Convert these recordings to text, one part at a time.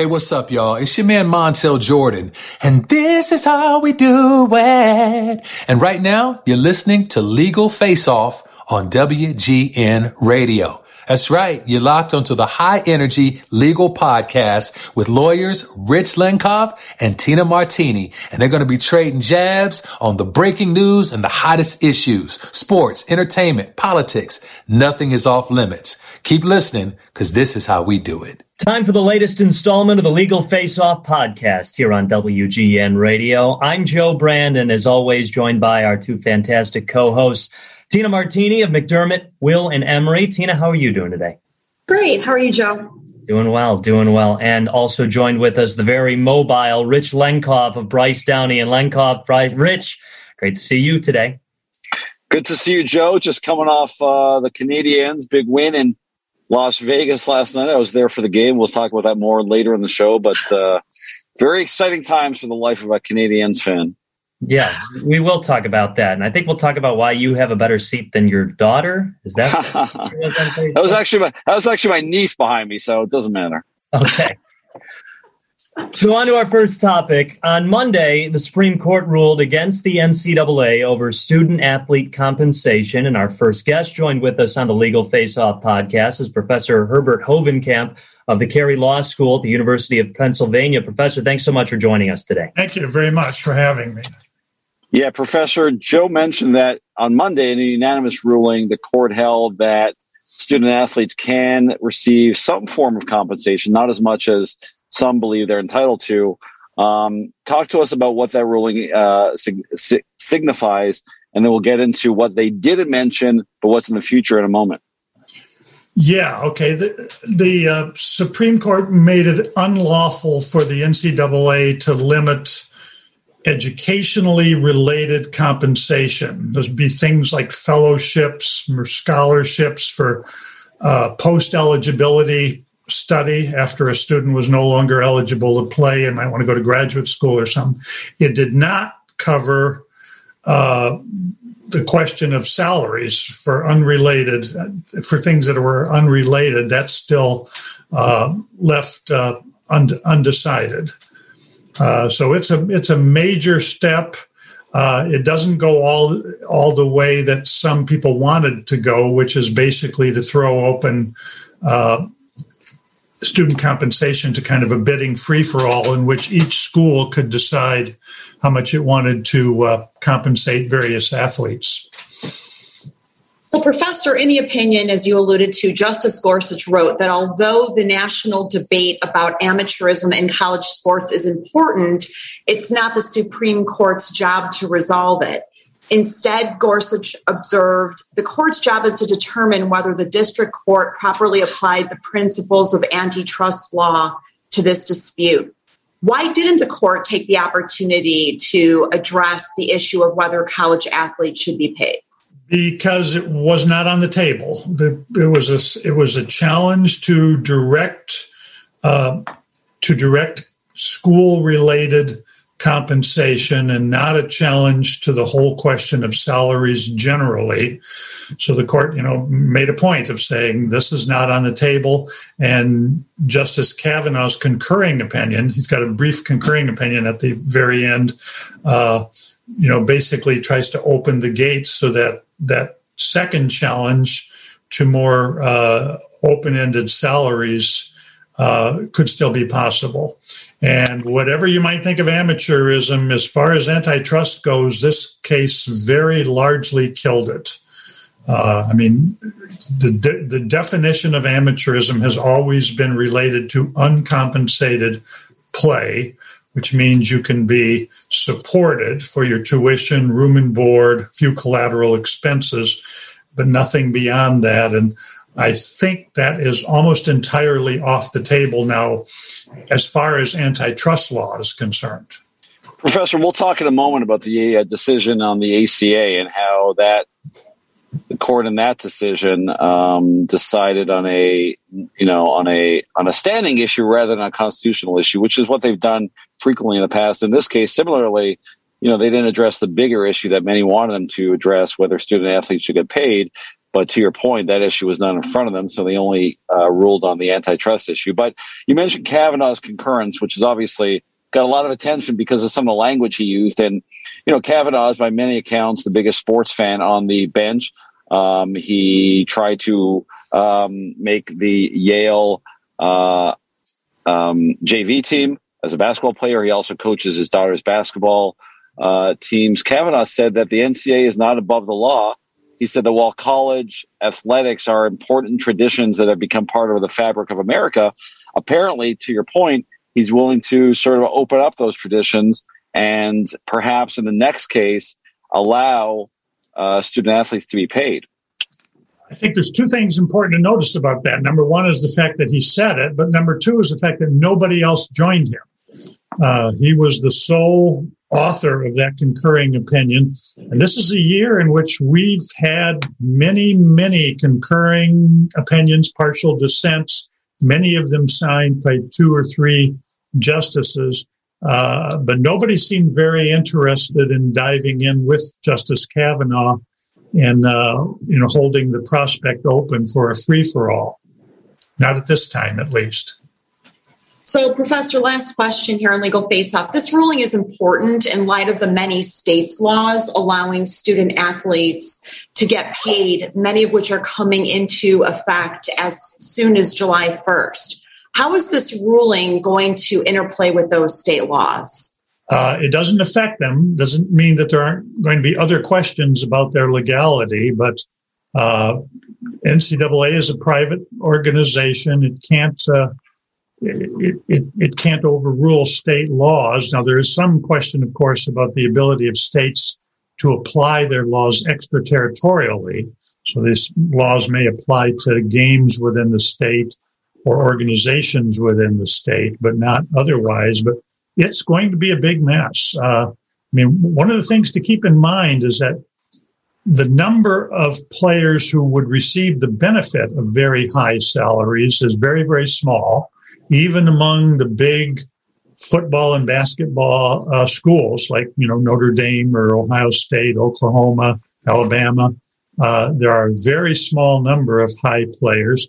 Hey, what's up, y'all? It's your man Montel Jordan, and this is how we do it. And right now, you're listening to Legal Face Off on WGN Radio. That's right. You're locked onto the high energy legal podcast with lawyers Rich Lenkov and Tina Martini. And they're going to be trading jabs on the breaking news and the hottest issues, sports, entertainment, politics. Nothing is off limits. Keep listening because this is how we do it. Time for the latest installment of the Legal Face Off podcast here on WGN Radio. I'm Joe Brandon, as always, joined by our two fantastic co hosts, Tina Martini of McDermott, Will, and Emery. Tina, how are you doing today? Great. How are you, Joe? Doing well, doing well. And also joined with us, the very mobile Rich Lenkov of Bryce Downey and Lenkov. Rich, great to see you today. Good to see you, Joe. Just coming off uh, the Canadiens' big win in Las Vegas last night. I was there for the game. We'll talk about that more later in the show, but uh, very exciting times for the life of a Canadiens fan. Yeah, we will talk about that, and I think we'll talk about why you have a better seat than your daughter. Is that that was actually my that was actually my niece behind me, so it doesn't matter. Okay. So, on to our first topic. On Monday, the Supreme Court ruled against the NCAA over student athlete compensation. And our first guest joined with us on the Legal Face Off podcast is Professor Herbert Hovenkamp of the Carey Law School at the University of Pennsylvania. Professor, thanks so much for joining us today. Thank you very much for having me. Yeah, Professor, Joe mentioned that on Monday in a unanimous ruling, the court held that student athletes can receive some form of compensation, not as much as some believe they're entitled to. Um, talk to us about what that ruling uh, sig- signifies, and then we'll get into what they didn't mention, but what's in the future in a moment. Yeah, okay. The, the uh, Supreme Court made it unlawful for the NCAA to limit educationally related compensation. Those would be things like fellowships or scholarships for uh, post eligibility study after a student was no longer eligible to play and might want to go to graduate school or something. It did not cover uh, the question of salaries for unrelated, for things that were unrelated. That's still uh, left uh, und- undecided. Uh, so it's a it's a major step. Uh, it doesn't go all all the way that some people wanted to go, which is basically to throw open uh, student compensation to kind of a bidding free for all in which each school could decide how much it wanted to uh, compensate various athletes. So, Professor, in the opinion, as you alluded to, Justice Gorsuch wrote that although the national debate about amateurism in college sports is important, it's not the Supreme Court's job to resolve it. Instead, Gorsuch observed the court's job is to determine whether the district court properly applied the principles of antitrust law to this dispute. Why didn't the court take the opportunity to address the issue of whether college athletes should be paid? Because it was not on the table. It was a it was a challenge to direct uh, to direct school related compensation and not a challenge to the whole question of salaries generally. So the court, you know, made a point of saying this is not on the table. And Justice Kavanaugh's concurring opinion, he's got a brief concurring opinion at the very end, uh, you know, basically tries to open the gates so that that second challenge to more uh, open-ended salaries uh, could still be possible. And whatever you might think of amateurism, as far as antitrust goes, this case very largely killed it. Uh, I mean, the, de- the definition of amateurism has always been related to uncompensated play, which means you can be supported for your tuition, room and board, few collateral expenses, but nothing beyond that. And I think that is almost entirely off the table now as far as antitrust law is concerned. Professor, we'll talk in a moment about the uh, decision on the ACA and how that the court in that decision um, decided on a you know on a on a standing issue rather than a constitutional issue, which is what they've done frequently in the past. In this case, similarly, you know they didn't address the bigger issue that many wanted them to address, whether student athletes should get paid But to your point, that issue was not in front of them, so they only uh, ruled on the antitrust issue. But you mentioned Kavanaugh's concurrence, which is obviously got a lot of attention because of some of the language he used. And, you know, Kavanaugh is by many accounts the biggest sports fan on the bench. Um, he tried to um, make the Yale uh, um, JV team as a basketball player. He also coaches his daughter's basketball uh, teams. Kavanaugh said that the NCAA is not above the law he said that while college athletics are important traditions that have become part of the fabric of America, apparently, to your point, he's willing to sort of open up those traditions and perhaps in the next case allow uh, student athletes to be paid. I think there's two things important to notice about that. Number one is the fact that he said it, but number two is the fact that nobody else joined him. Uh, he was the sole author of that concurring opinion. And this is a year in which we've had many, many concurring opinions, partial dissents, many of them signed by two or three justices. Uh, but nobody seemed very interested in diving in with Justice Kavanaugh and uh, you know holding the prospect open for a free for all. Not at this time, at least. So, Professor, last question here on Legal Face Off. This ruling is important in light of the many states' laws allowing student athletes to get paid, many of which are coming into effect as soon as July 1st. How is this ruling going to interplay with those state laws? Uh, it doesn't affect them. Doesn't mean that there aren't going to be other questions about their legality, but uh, NCAA is a private organization. It can't uh, it, it, it can't overrule state laws. Now, there is some question, of course, about the ability of states to apply their laws extraterritorially. So these laws may apply to games within the state or organizations within the state, but not otherwise. But it's going to be a big mess. Uh, I mean, one of the things to keep in mind is that the number of players who would receive the benefit of very high salaries is very, very small even among the big football and basketball uh, schools like you know Notre Dame or Ohio State, Oklahoma, Alabama, uh, there are a very small number of high players,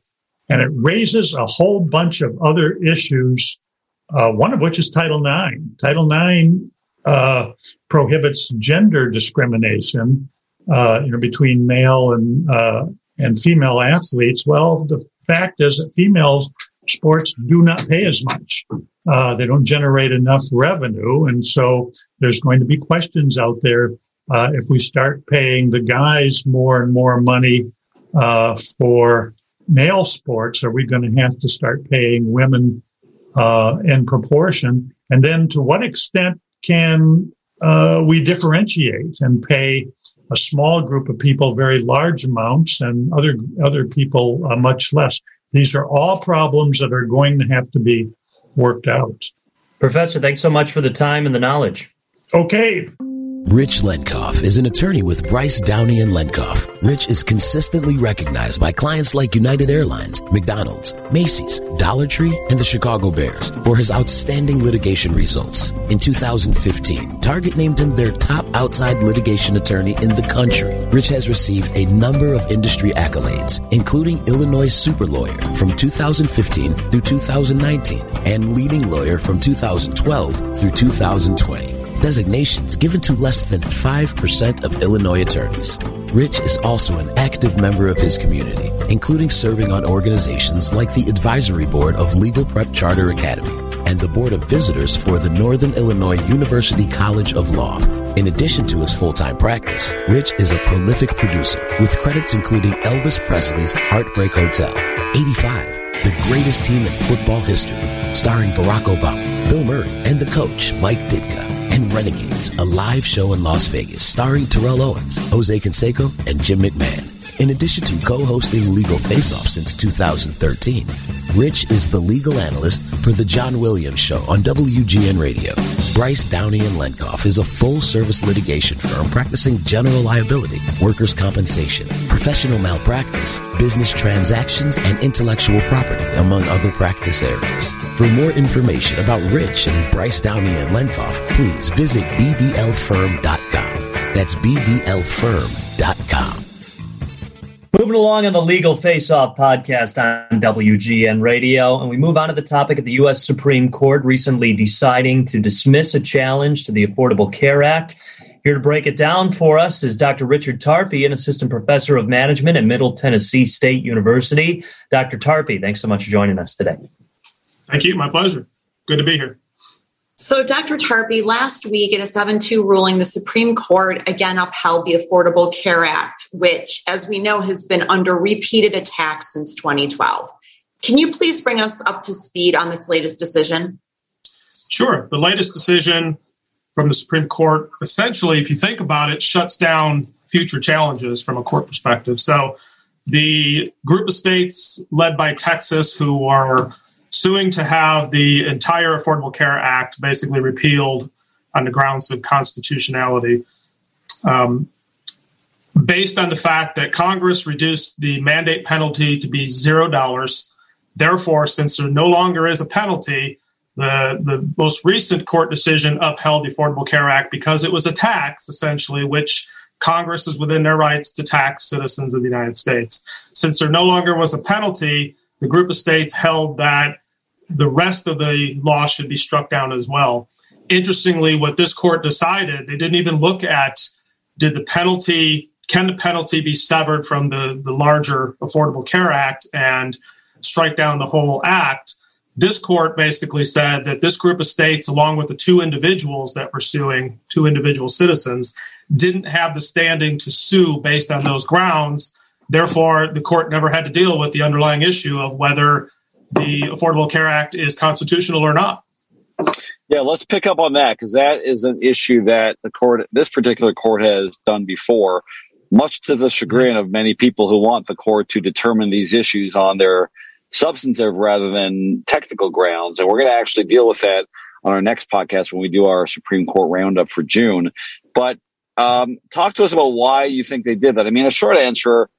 and it raises a whole bunch of other issues. Uh, one of which is Title IX. Title IX uh, prohibits gender discrimination, uh, you know, between male and uh, and female athletes. Well, the fact is that females sports do not pay as much. Uh, they don't generate enough revenue. And so there's going to be questions out there. Uh, if we start paying the guys more and more money uh, for male sports, are we going to have to start paying women uh, in proportion? And then to what extent can uh, we differentiate and pay a small group of people very large amounts and other other people uh, much less? These are all problems that are going to have to be worked out. Professor, thanks so much for the time and the knowledge. Okay. Rich Lenkov is an attorney with Bryce Downey and Lenkov. Rich is consistently recognized by clients like United Airlines, McDonald's, Macy's, Dollar Tree, and the Chicago Bears for his outstanding litigation results. In 2015, Target named him their top outside litigation attorney in the country. Rich has received a number of industry accolades, including Illinois Super Lawyer from 2015 through 2019 and Leading Lawyer from 2012 through 2020 designations given to less than 5% of Illinois attorneys. Rich is also an active member of his community, including serving on organizations like the Advisory Board of Legal Prep Charter Academy and the Board of Visitors for the Northern Illinois University College of Law. In addition to his full-time practice, Rich is a prolific producer with credits including Elvis Presley's Heartbreak Hotel, 85, the greatest team in football history, starring Barack Obama, Bill Murray, and the coach, Mike Ditka and Renegades, a live show in Las Vegas starring Terrell Owens, Jose Canseco, and Jim McMahon. In addition to co-hosting Legal Face Off since 2013, Rich is the legal analyst for The John Williams Show on WGN Radio. Bryce Downey and Lenkov is a full-service litigation firm practicing general liability, workers' compensation, professional malpractice, business transactions, and intellectual property, among other practice areas. For more information about Rich and Bryce Downey and Lenkov, please visit bdlfirm.com. That's bdlfirm.com. Moving along on the Legal Face Off podcast on WGN Radio, and we move on to the topic of the U.S. Supreme Court recently deciding to dismiss a challenge to the Affordable Care Act. Here to break it down for us is Dr. Richard Tarpey, an assistant professor of management at Middle Tennessee State University. Dr. Tarpey, thanks so much for joining us today. Thank you. My pleasure. Good to be here. So, Dr. Tarpey, last week in a 7 2 ruling, the Supreme Court again upheld the Affordable Care Act, which, as we know, has been under repeated attack since 2012. Can you please bring us up to speed on this latest decision? Sure. The latest decision from the Supreme Court essentially, if you think about it, shuts down future challenges from a court perspective. So, the group of states led by Texas who are suing to have the entire Affordable Care Act basically repealed on the grounds of constitutionality. Um, based on the fact that Congress reduced the mandate penalty to be zero dollars. Therefore, since there no longer is a penalty, the, the most recent court decision upheld the Affordable Care Act because it was a tax, essentially, which Congress is within their rights to tax citizens of the United States. Since there no longer was a penalty, the group of states held that the rest of the law should be struck down as well. Interestingly, what this court decided, they didn't even look at did the penalty, can the penalty be severed from the, the larger Affordable Care Act and strike down the whole act? This court basically said that this group of states, along with the two individuals that were suing, two individual citizens, didn't have the standing to sue based on those grounds. Therefore, the court never had to deal with the underlying issue of whether the Affordable Care Act is constitutional or not. Yeah, let's pick up on that because that is an issue that the court, this particular court, has done before, much to the chagrin of many people who want the court to determine these issues on their substantive rather than technical grounds. And we're going to actually deal with that on our next podcast when we do our Supreme Court roundup for June. But um, talk to us about why you think they did that. I mean, a short answer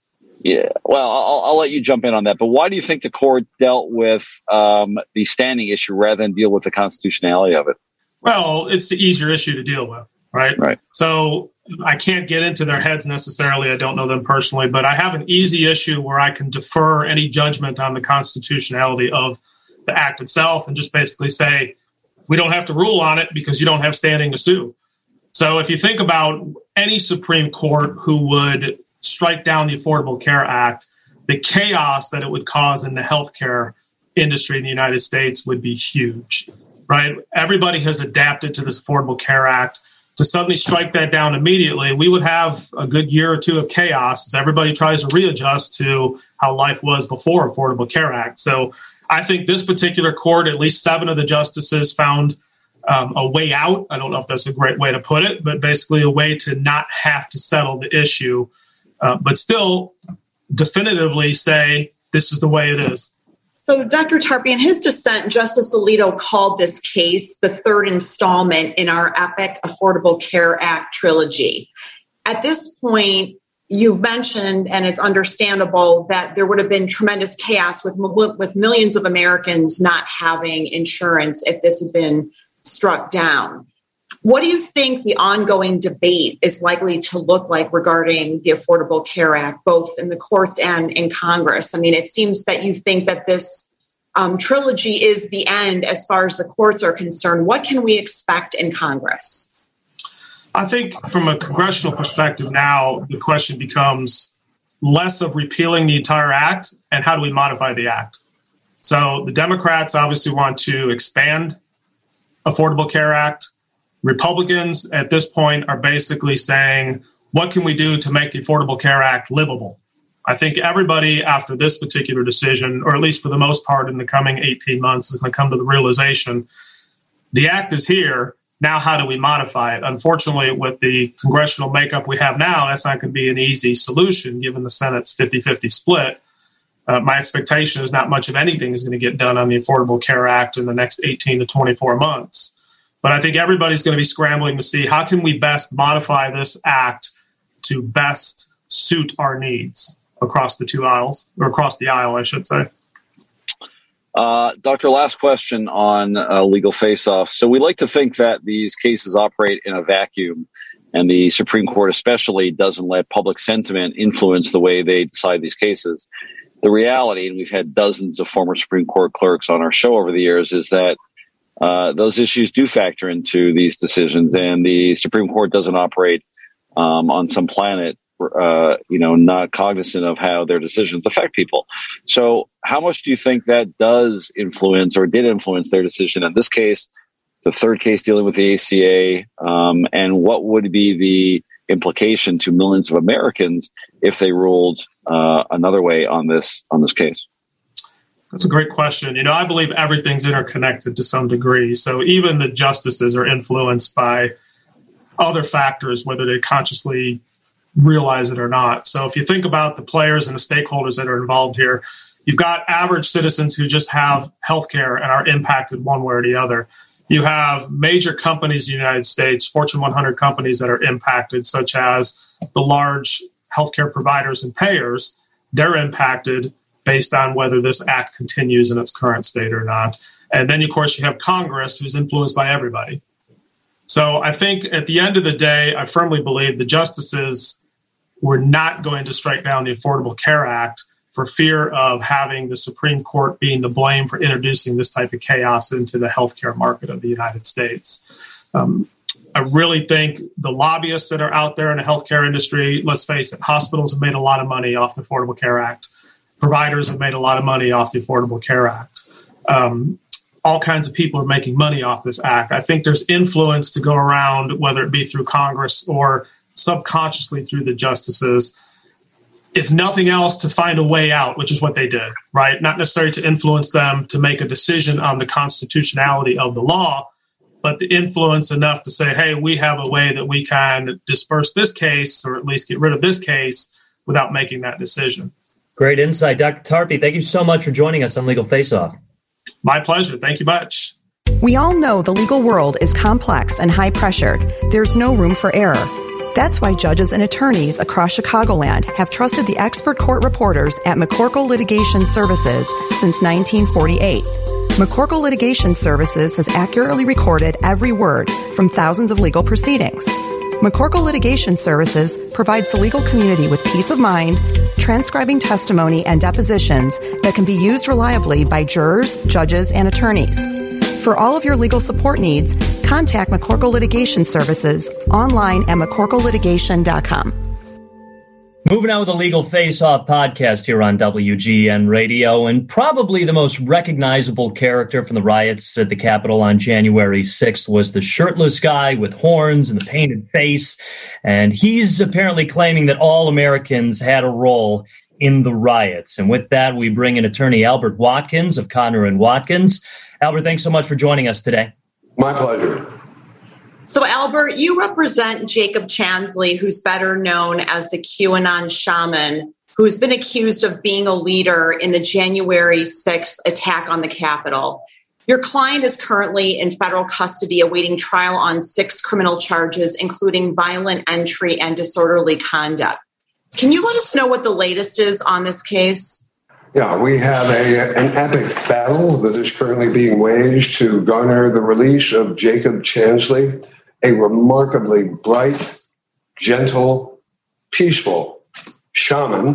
yeah, well, I'll, I'll, let you jump in on that. But why do you think the court dealt with um, the standing issue rather than deal with the constitutionality of it? Well, it's the easier issue to deal with, right? Right. So I can't get into their heads necessarily. I don't know them personally, but I have an easy issue where I can defer any judgment on the constitutionality of the act itself and just basically say, we don't have to rule on it because you don't have standing to sue. So if you think about any Supreme Court who would strike down the Affordable Care Act, the chaos that it would cause in the healthcare industry in the United States would be huge, right? Everybody has adapted to this Affordable Care Act. To suddenly strike that down immediately, we would have a good year or two of chaos as everybody tries to readjust to how life was before Affordable Care Act. So I think this particular court, at least seven of the justices found um, a way out. I don't know if that's a great way to put it, but basically a way to not have to settle the issue uh, but still definitively say this is the way it is. So, Dr. Tarpey, in his dissent, Justice Alito called this case the third installment in our epic Affordable Care Act trilogy. At this point, you've mentioned, and it's understandable, that there would have been tremendous chaos with, with millions of Americans not having insurance if this had been struck down. What do you think the ongoing debate is likely to look like regarding the Affordable Care Act, both in the courts and in Congress? I mean, it seems that you think that this um, trilogy is the end as far as the courts are concerned. What can we expect in Congress? I think from a congressional perspective now, the question becomes less of repealing the entire act and how do we modify the act. So the Democrats obviously want to expand Affordable Care Act Republicans at this point are basically saying, what can we do to make the Affordable Care Act livable? I think everybody after this particular decision, or at least for the most part in the coming 18 months, is going to come to the realization the act is here. Now, how do we modify it? Unfortunately, with the congressional makeup we have now, that's not going to be an easy solution given the Senate's 50 50 split. Uh, my expectation is not much of anything is going to get done on the Affordable Care Act in the next 18 to 24 months. But I think everybody's going to be scrambling to see how can we best modify this act to best suit our needs across the two aisles, or across the aisle, I should say. Uh, Doctor, last question on uh, legal face off. So we like to think that these cases operate in a vacuum. and the Supreme Court especially doesn't let public sentiment influence the way they decide these cases. The reality, and we've had dozens of former Supreme Court clerks on our show over the years, is that uh, those issues do factor into these decisions, and the Supreme Court doesn't operate um, on some planet, uh, you know, not cognizant of how their decisions affect people. So, how much do you think that does influence or did influence their decision in this case? the third case dealing with the ACA, um, and what would be the implication to millions of Americans if they ruled uh, another way on this on this case? That's a great question. You know, I believe everything's interconnected to some degree. So even the justices are influenced by other factors, whether they consciously realize it or not. So if you think about the players and the stakeholders that are involved here, you've got average citizens who just have health care and are impacted one way or the other. You have major companies in the United States, Fortune 100 companies that are impacted, such as the large healthcare providers and payers. They're impacted based on whether this act continues in its current state or not. And then, of course, you have Congress, who's influenced by everybody. So I think at the end of the day, I firmly believe the justices were not going to strike down the Affordable Care Act for fear of having the Supreme Court being to blame for introducing this type of chaos into the healthcare market of the United States. Um, I really think the lobbyists that are out there in the healthcare industry, let's face it, hospitals have made a lot of money off the Affordable Care Act. Providers have made a lot of money off the Affordable Care Act. Um, all kinds of people are making money off this act. I think there's influence to go around, whether it be through Congress or subconsciously through the justices, if nothing else, to find a way out, which is what they did, right? Not necessarily to influence them to make a decision on the constitutionality of the law, but to influence enough to say, hey, we have a way that we can disperse this case or at least get rid of this case without making that decision. Great insight. Dr. Tarpey, thank you so much for joining us on Legal Face Off. My pleasure. Thank you much. We all know the legal world is complex and high pressured. There's no room for error. That's why judges and attorneys across Chicagoland have trusted the expert court reporters at McCorkle Litigation Services since 1948. McCorkle Litigation Services has accurately recorded every word from thousands of legal proceedings. McCorkle Litigation Services provides the legal community with peace of mind, transcribing testimony and depositions that can be used reliably by jurors, judges, and attorneys. For all of your legal support needs, contact McCorkle Litigation Services online at McCorkleLitigation.com. Moving on with the Legal Face Off podcast here on WGN Radio, and probably the most recognizable character from the riots at the Capitol on January 6th was the shirtless guy with horns and the painted face. And he's apparently claiming that all Americans had a role in the riots. And with that, we bring in attorney Albert Watkins of Kodner and Watkins. Albert, thanks so much for joining us today. My pleasure. So, Albert, you represent Jacob Chansley, who's better known as the QAnon shaman, who's been accused of being a leader in the January 6th attack on the Capitol. Your client is currently in federal custody awaiting trial on six criminal charges, including violent entry and disorderly conduct. Can you let us know what the latest is on this case? Yeah, we have a, an epic battle that is currently being waged to garner the release of Jacob Chansley, a remarkably bright, gentle, peaceful shaman,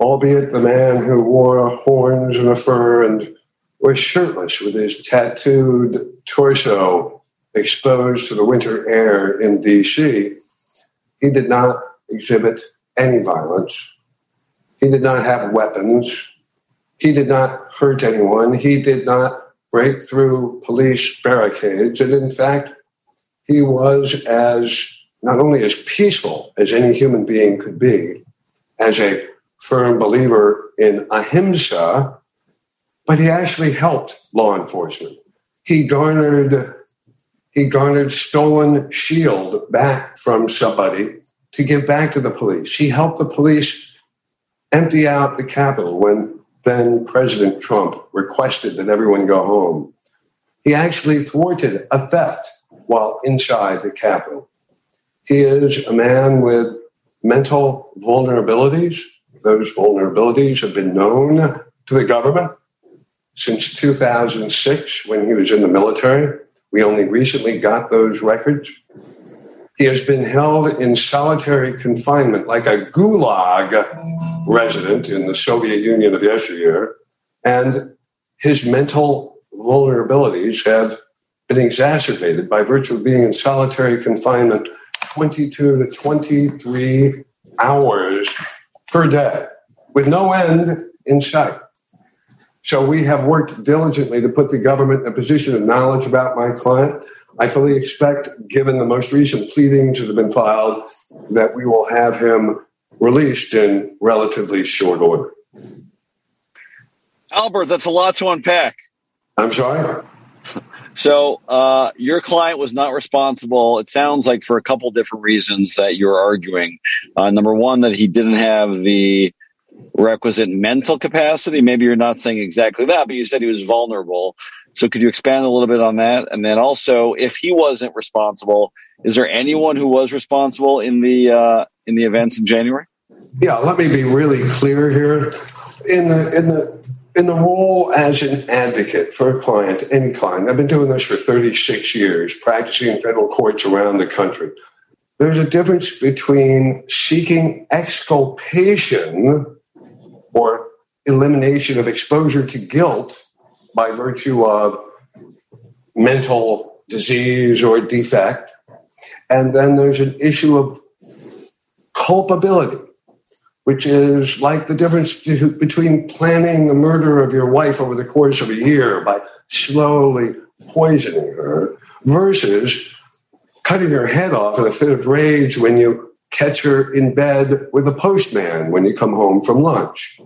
albeit the man who wore horns and a fur and was shirtless with his tattooed torso exposed to the winter air in DC. He did not exhibit any violence he did not have weapons. He did not hurt anyone. He did not break through police barricades. And in fact, he was as not only as peaceful as any human being could be, as a firm believer in ahimsa, but he actually helped law enforcement. He garnered he garnered stolen shield back from somebody to give back to the police. He helped the police empty out the Capitol when then President Trump requested that everyone go home. He actually thwarted a theft while inside the Capitol. He is a man with mental vulnerabilities. Those vulnerabilities have been known to the government since 2006 when he was in the military. We only recently got those records. He has been held in solitary confinement like a gulag resident in the Soviet Union of yesteryear. And his mental vulnerabilities have been exacerbated by virtue of being in solitary confinement 22 to 23 hours per day with no end in sight. So we have worked diligently to put the government in a position of knowledge about my client. I fully expect, given the most recent pleadings that have been filed, that we will have him released in relatively short order. Albert, that's a lot to unpack. I'm sorry? So, uh, your client was not responsible. It sounds like for a couple different reasons that you're arguing. Uh, number one, that he didn't have the requisite mental capacity. Maybe you're not saying exactly that, but you said he was vulnerable. So, could you expand a little bit on that? And then also, if he wasn't responsible, is there anyone who was responsible in the uh, in the events in January? Yeah, let me be really clear here. In the in the in the role as an advocate for a client, any client, I've been doing this for 36 years, practicing in federal courts around the country. There's a difference between seeking exculpation or elimination of exposure to guilt by virtue of mental disease or defect. And then there's an issue of culpability which is like the difference between planning the murder of your wife over the course of a year by slowly poisoning her versus cutting her head off in a fit of rage when you catch her in bed with a postman when you come home from lunch.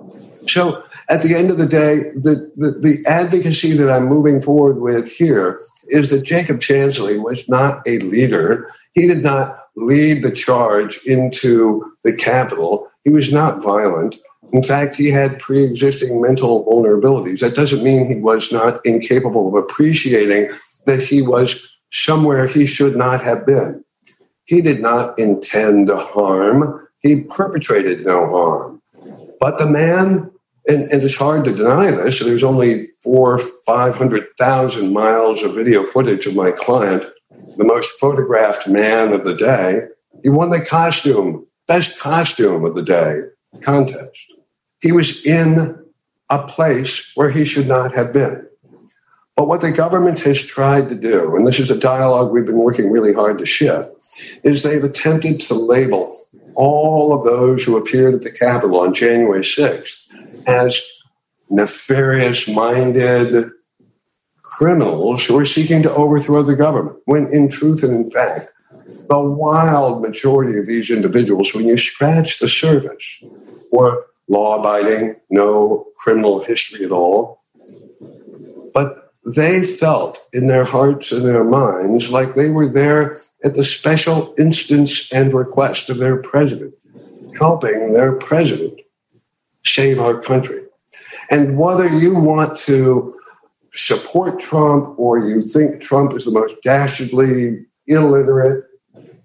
So at the end of the day, the, the, the, advocacy that I'm moving forward with here is that Jacob Chansley was not a leader. He did not lead the charge into the Capitol. He was not violent. In fact, he had pre existing mental vulnerabilities. That doesn't mean he was not incapable of appreciating that he was somewhere he should not have been. He did not intend harm, he perpetrated no harm. But the man, and, and it's hard to deny this, there's only four, 500,000 miles of video footage of my client, the most photographed man of the day. He won the costume best costume of the day contest. He was in a place where he should not have been. But what the government has tried to do, and this is a dialogue we've been working really hard to shift, is they've attempted to label all of those who appeared at the Capitol on January 6th as nefarious minded criminals who are seeking to overthrow the government, when in truth and in fact, the wild majority of these individuals, when you scratch the surface, were law abiding, no criminal history at all. But they felt in their hearts and their minds like they were there at the special instance and request of their president, helping their president save our country. And whether you want to support Trump or you think Trump is the most dastardly, illiterate,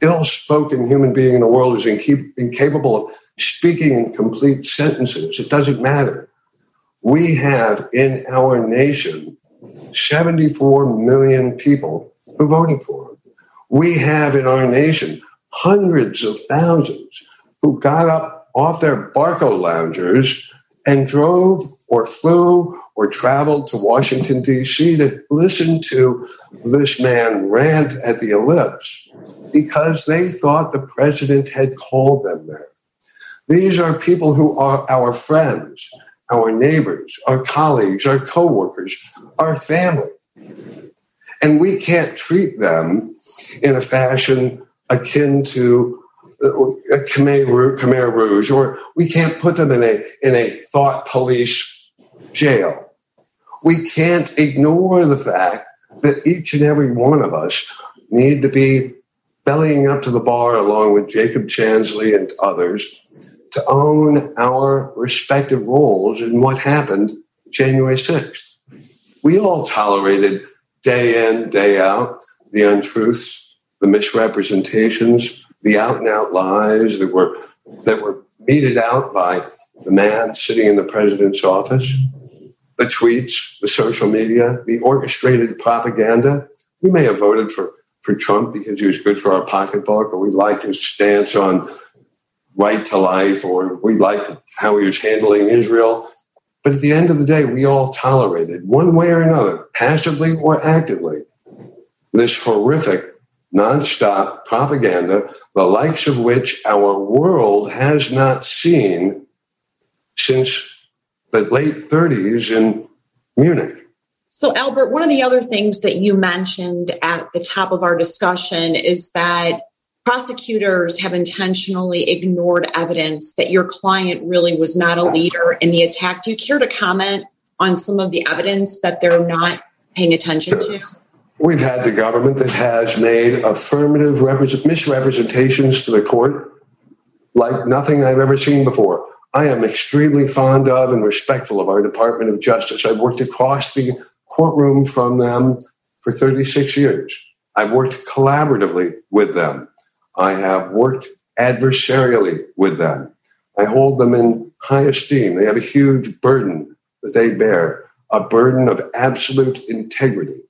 ill spoken human being in the world is incapable of speaking in complete sentences. It doesn't matter. We have in our nation 74 million people who voted for him. We have in our nation hundreds of thousands who got up off their Barcaloungers and drove or flew or traveled to Washington, D.C. to listen to this man rant at the ellipse because they thought the president had called them there. These are people who are our friends, our neighbors, our colleagues, our coworkers, our family. And we can't treat them in a fashion akin to a uh, Khmer, Rouge, or we can't put them in a, in a thought police jail. We can't ignore the fact that each and every one of us need to be bellying up to the bar along with Jacob Chansley and others to own our respective roles in what happened January 6th. We all tolerated day in, day out the untruths, the misrepresentations, the out and out lies that were that were meted out by the man sitting in the president's office, the tweets, the social media, the orchestrated propaganda. We may have voted for for Trump because he was good for our pocketbook, or we liked his stance on right to life, or we liked how he was handling Israel. But at the end of the day, we all tolerated, one way or another, passively or actively, this horrific, nonstop propaganda, the likes of which our world has not seen since the late 30s in Munich. So, Albert, one of the other things that you mentioned at the top of our discussion is that prosecutors have intentionally ignored evidence that your client really was not a leader in the attack. Do you care to comment on some of the evidence that they're not paying attention to? We've had the government that has made affirmative misrepresentations to the court like nothing I've ever seen before. I am extremely fond of and respectful of our Department of Justice. I've worked across the courtroom from them for 36 years. I've worked collaboratively with them. I have worked adversarially with them. I hold them in high esteem. They have a huge burden that they bear, a burden of absolute integrity.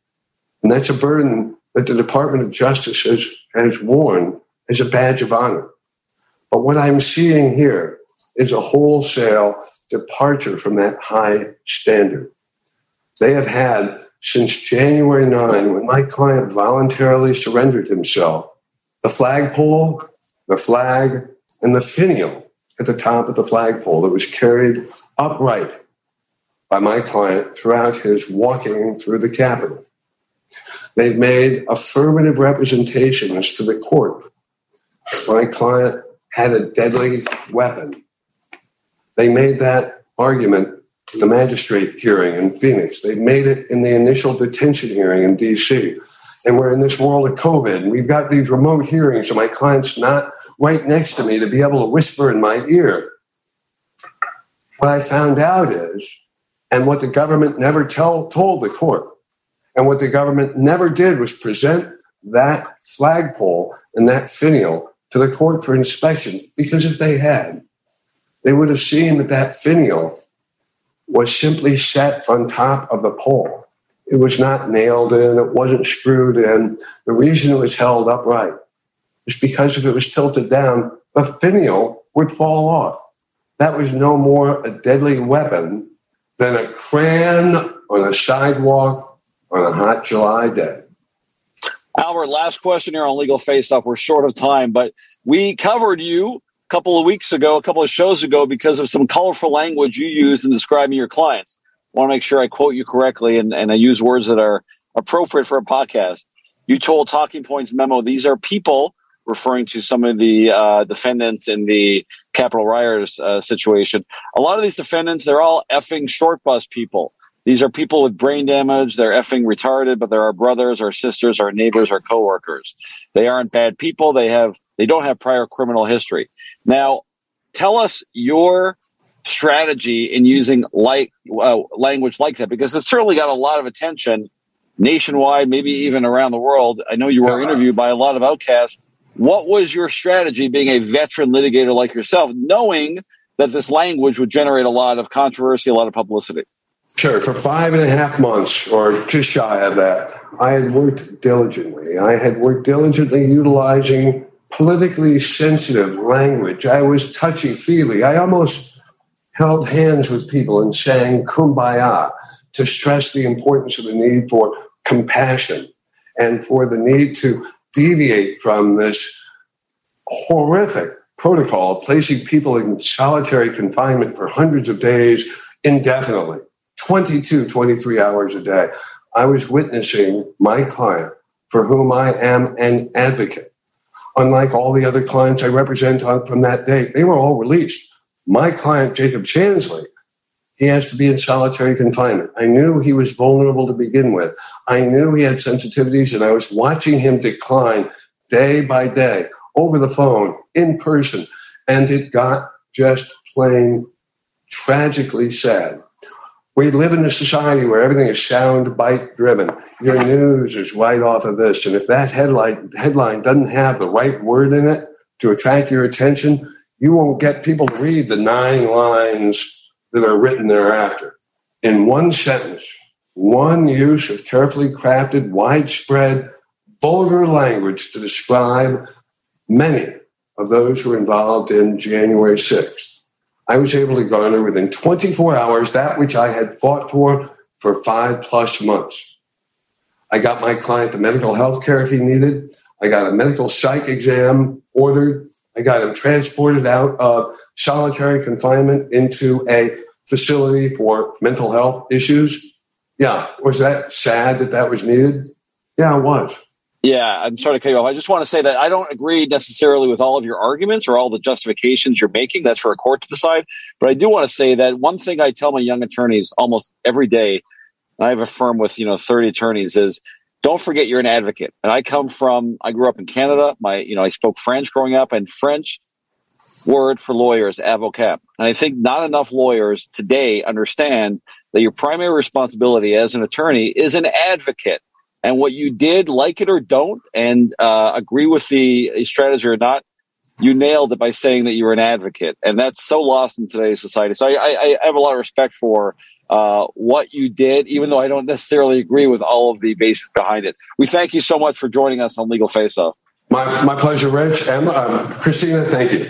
And that's a burden that the Department of Justice has, has worn as a badge of honor. But what I'm seeing here is a wholesale departure from that high standard. They have had since January 9, when my client voluntarily surrendered himself, the flagpole, the flag, and the finial at the top of the flagpole that was carried upright by my client throughout his walking through the Capitol. They've made affirmative representations to the court. That my client had a deadly weapon. They made that argument the magistrate hearing in Phoenix. They made it in the initial detention hearing in DC and we're in this world of COVID, and we've got these remote hearings, so my client's not right next to me to be able to whisper in my ear. What I found out is, and what the government never tell, told the court, and what the government never did was present that flagpole and that finial to the court for inspection, because if they had, they would have seen that that finial was simply set on top of the pole. It was not nailed in, it wasn't screwed in. The reason it was held upright is because if it was tilted down, the finial would fall off. That was no more a deadly weapon than a crayon on a sidewalk on a hot July day. Albert, last question here on Legal Face Off. We're short of time, but we covered you couple of weeks ago, a couple of shows ago, because of some colorful language you used in describing your clients I want to make sure I quote you correctly and, and I use words that are appropriate for a podcast. You told Talking Points memo, these are people referring to some of the uh, defendants in the Capitol rioters uh, situation. A lot of these defendants, they're all effing short bus people. These are people with brain damage. They're effing retarded, but they're our brothers, our sisters, our neighbors, our coworkers. They aren't bad people. They have, they don't have prior criminal history. Now, tell us your strategy in using like uh, language like that because it certainly got a lot of attention nationwide, maybe even around the world. I know you were interviewed by a lot of outcasts. What was your strategy being a veteran litigator like yourself, knowing that this language would generate a lot of controversy, a lot of publicity? Sure. For five and a half months, or just shy of that, I had worked diligently. I had worked diligently utilizing politically sensitive language. I was touchy feely. I almost held hands with people and sang kumbaya to stress the importance of the need for compassion and for the need to deviate from this horrific protocol placing people in solitary confinement for hundreds of days indefinitely 22 23 hours a day i was witnessing my client for whom i am an advocate unlike all the other clients i represent from that day they were all released my client, Jacob Chansley, he has to be in solitary confinement. I knew he was vulnerable to begin with. I knew he had sensitivities, and I was watching him decline day by day over the phone, in person. And it got just plain tragically sad. We live in a society where everything is sound bite driven. Your news is right off of this. And if that headline, headline doesn't have the right word in it to attract your attention, you won't get people to read the nine lines that are written thereafter. In one sentence, one use of carefully crafted, widespread, vulgar language to describe many of those who were involved in January 6th. I was able to garner within 24 hours that which I had fought for for five plus months. I got my client the medical health care he needed. I got a medical psych exam ordered. I got him transported out of solitary confinement into a facility for mental health issues. Yeah. Was that sad that that was needed? Yeah, it was. Yeah, I'm sorry to cut you off. I just want to say that I don't agree necessarily with all of your arguments or all the justifications you're making. That's for a court to decide. But I do want to say that one thing I tell my young attorneys almost every day, I have a firm with, you know, 30 attorneys, is don't forget you're an advocate. And I come from, I grew up in Canada. My, you know, I spoke French growing up, and French word for lawyers, avocat. And I think not enough lawyers today understand that your primary responsibility as an attorney is an advocate and what you did, like it or don't, and uh, agree with the strategy or not, you nailed it by saying that you were an advocate, and that's so lost in today's society. So I, I, I have a lot of respect for uh, what you did, even though I don't necessarily agree with all of the basis behind it. We thank you so much for joining us on Legal Face Off. My, my pleasure, Rich. Emma, um, Christina, thank you.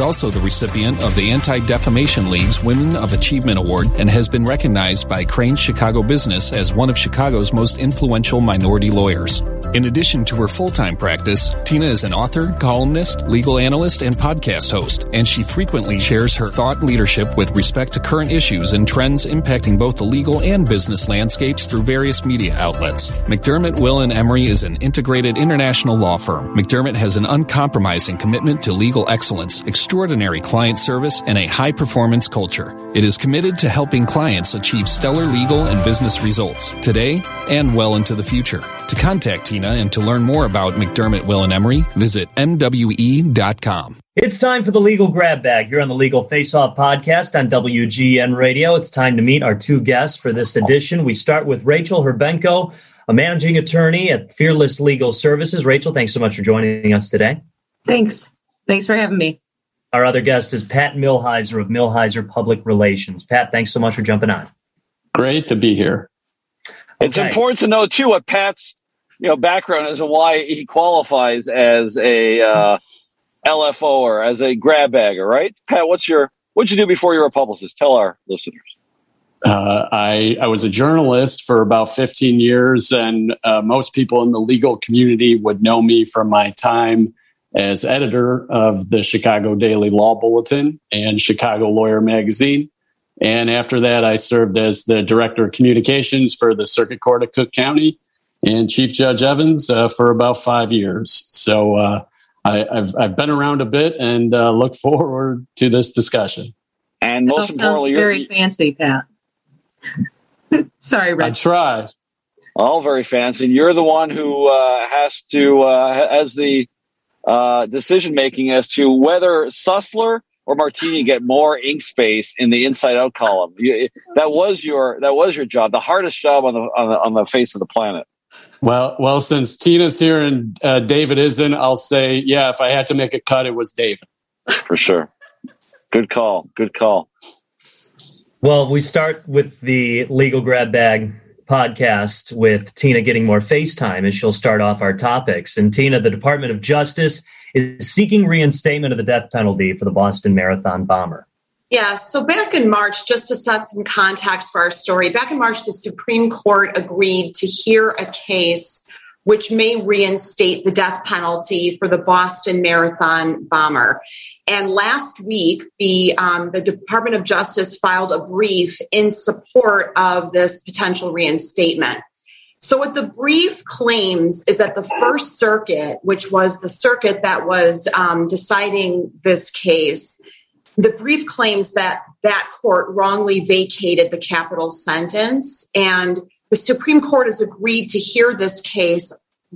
also the recipient of the Anti Defamation League's Women of Achievement Award and has been recognized by Crain Chicago Business as one of Chicago's most influential minority lawyers. In addition to her full time practice, Tina is an author, columnist, legal analyst, and podcast host, and she frequently shares her thought leadership with respect to current issues and trends impacting both the legal and business landscapes through various media outlets. McDermott, Will, and Emery is an integrated international law firm. McDermott has an uncompromising commitment to legal excellence, extraordinary client service, and a high performance culture. It is committed to helping clients achieve stellar legal and business results today and well into the future. To contact Tina and to learn more about McDermott, Will, and Emery, visit MWE.com. It's time for the legal grab bag You're on the Legal Face Off podcast on WGN Radio. It's time to meet our two guests for this edition. We start with Rachel Herbenko, a managing attorney at Fearless Legal Services. Rachel, thanks so much for joining us today. Thanks. Thanks for having me. Our other guest is Pat Milhizer of Milhizer Public Relations. Pat, thanks so much for jumping on. Great to be here. It's important to know too what Pat's you know background is and why he qualifies as a uh, LFO or as a grab bagger, right? Pat, what's your what'd you do before you were a publicist? Tell our listeners. Uh, I, I was a journalist for about 15 years, and uh, most people in the legal community would know me from my time as editor of the Chicago Daily Law Bulletin and Chicago Lawyer Magazine. And after that, I served as the director of communications for the Circuit Court of Cook County and Chief Judge Evans uh, for about five years. So uh, I, have I've been around a bit and uh, look forward to this discussion. And most that sounds very fancy, Pat. Sorry, Rich. I tried. All very fancy. You're the one who uh, has to uh, has the uh, decision making as to whether Sussler or Martini get more ink space in the inside out column. You, that was your that was your job, the hardest job on the on the, on the face of the planet. Well, well, since Tina's here and uh, David isn't, I'll say, yeah. If I had to make a cut, it was David. For sure. Good call. Good call. Well, we start with the legal grab bag podcast with Tina getting more FaceTime as she'll start off our topics. And Tina, the Department of Justice is seeking reinstatement of the death penalty for the Boston Marathon bomber. Yeah, so back in March, just to set some context for our story, back in March, the Supreme Court agreed to hear a case which may reinstate the death penalty for the Boston Marathon bomber. And last week, the um, the Department of Justice filed a brief in support of this potential reinstatement. So, what the brief claims is that the First Circuit, which was the circuit that was um, deciding this case, the brief claims that that court wrongly vacated the capital sentence, and the Supreme Court has agreed to hear this case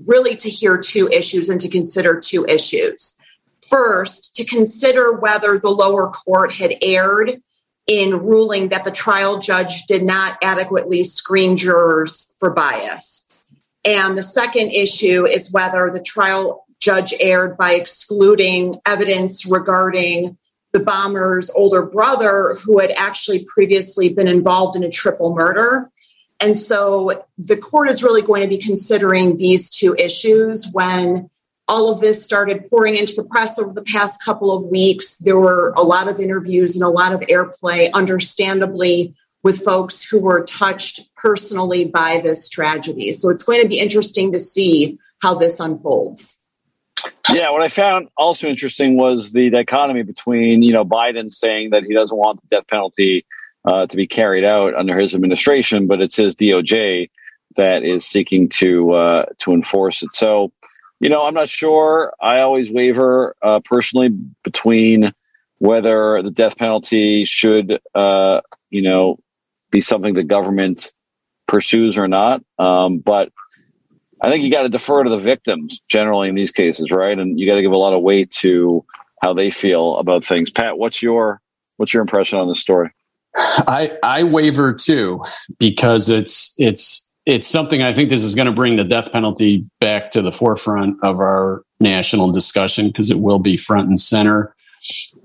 really to hear two issues and to consider two issues. First, to consider whether the lower court had erred in ruling that the trial judge did not adequately screen jurors for bias. And the second issue is whether the trial judge erred by excluding evidence regarding the bomber's older brother, who had actually previously been involved in a triple murder. And so the court is really going to be considering these two issues when all of this started pouring into the press over the past couple of weeks. There were a lot of interviews and a lot of airplay, understandably, with folks who were touched personally by this tragedy. So it's going to be interesting to see how this unfolds. Yeah, what I found also interesting was the dichotomy between you know Biden saying that he doesn't want the death penalty uh, to be carried out under his administration, but it's his DOJ that is seeking to uh, to enforce it. So, you know, I'm not sure. I always waver uh, personally between whether the death penalty should, uh, you know, be something the government pursues or not. Um, but I think you got to defer to the victims generally in these cases, right? And you got to give a lot of weight to how they feel about things. Pat, what's your what's your impression on this story? I I waver too because it's it's it's something I think this is going to bring the death penalty back to the forefront of our national discussion because it will be front and center.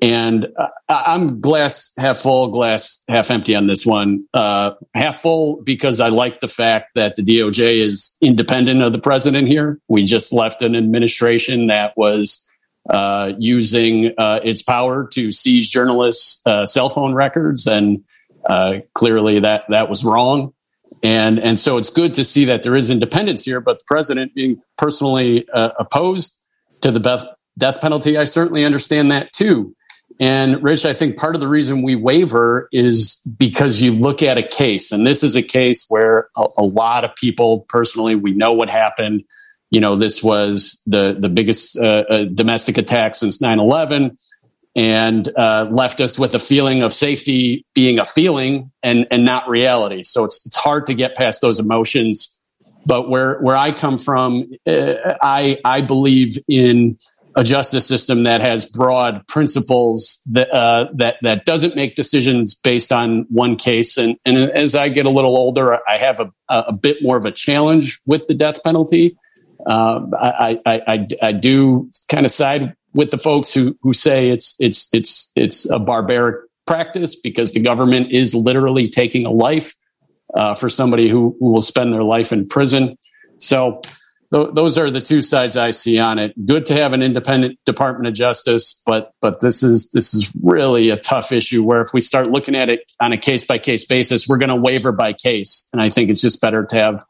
And uh, I'm glass half full, glass half empty on this one. Uh, half full because I like the fact that the DOJ is independent of the president here. We just left an administration that was uh, using uh, its power to seize journalists' uh, cell phone records, and uh, clearly that that was wrong. And and so it's good to see that there is independence here. But the president being personally opposed to the death death penalty, I certainly understand that too. And Rich, I think part of the reason we waver is because you look at a case, and this is a case where a, a, lot of people personally, we know what happened. You know, this was the the biggest uh, uh, domestic attack since 9 11 and uh, left us with a feeling of safety being a feeling and, and not reality. So it's, it's hard to get past those emotions. But where, where I come from, uh, I, I believe in a justice system that has broad principles that uh, that that doesn't make decisions based on one case. And, and as I get a little older, I have a, a bit more of a challenge with the death penalty. Uh, I, I, I, I do kind of side with the folks who who say it's it's it's it's a barbaric practice because the government is literally taking a life uh, for somebody who, who will spend their life in prison. So those are the two sides I see on it. Good to have an independent Department of Justice, but but this is this is really a tough issue. Where if we start looking at it on a case by case basis, we're going to waver by case, and I think it's just better to have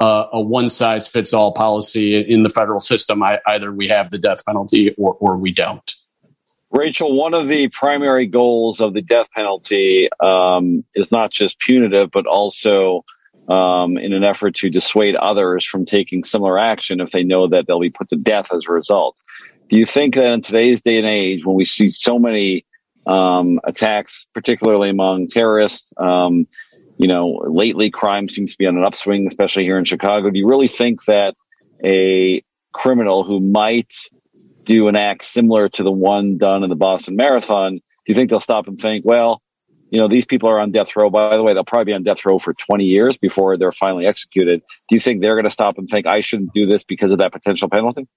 uh, a one size fits all policy in the federal system. I, either we have the death penalty or or we don't. Rachel, one of the primary goals of the death penalty um, is not just punitive, but also um, in an effort to dissuade others from taking similar action if they know that they'll be put to death as a result. Do you think that in today's day and age, when we see so many um, attacks, particularly among terrorists, um, you know, lately crime seems to be on an upswing, especially here in Chicago. Do you really think that a criminal who might do an act similar to the one done in the Boston Marathon, do you think they'll stop and think, well, you know, these people are on death row. By the way, they'll probably be on death row for 20 years before they're finally executed. Do you think they're going to stop and think, I shouldn't do this because of that potential penalty?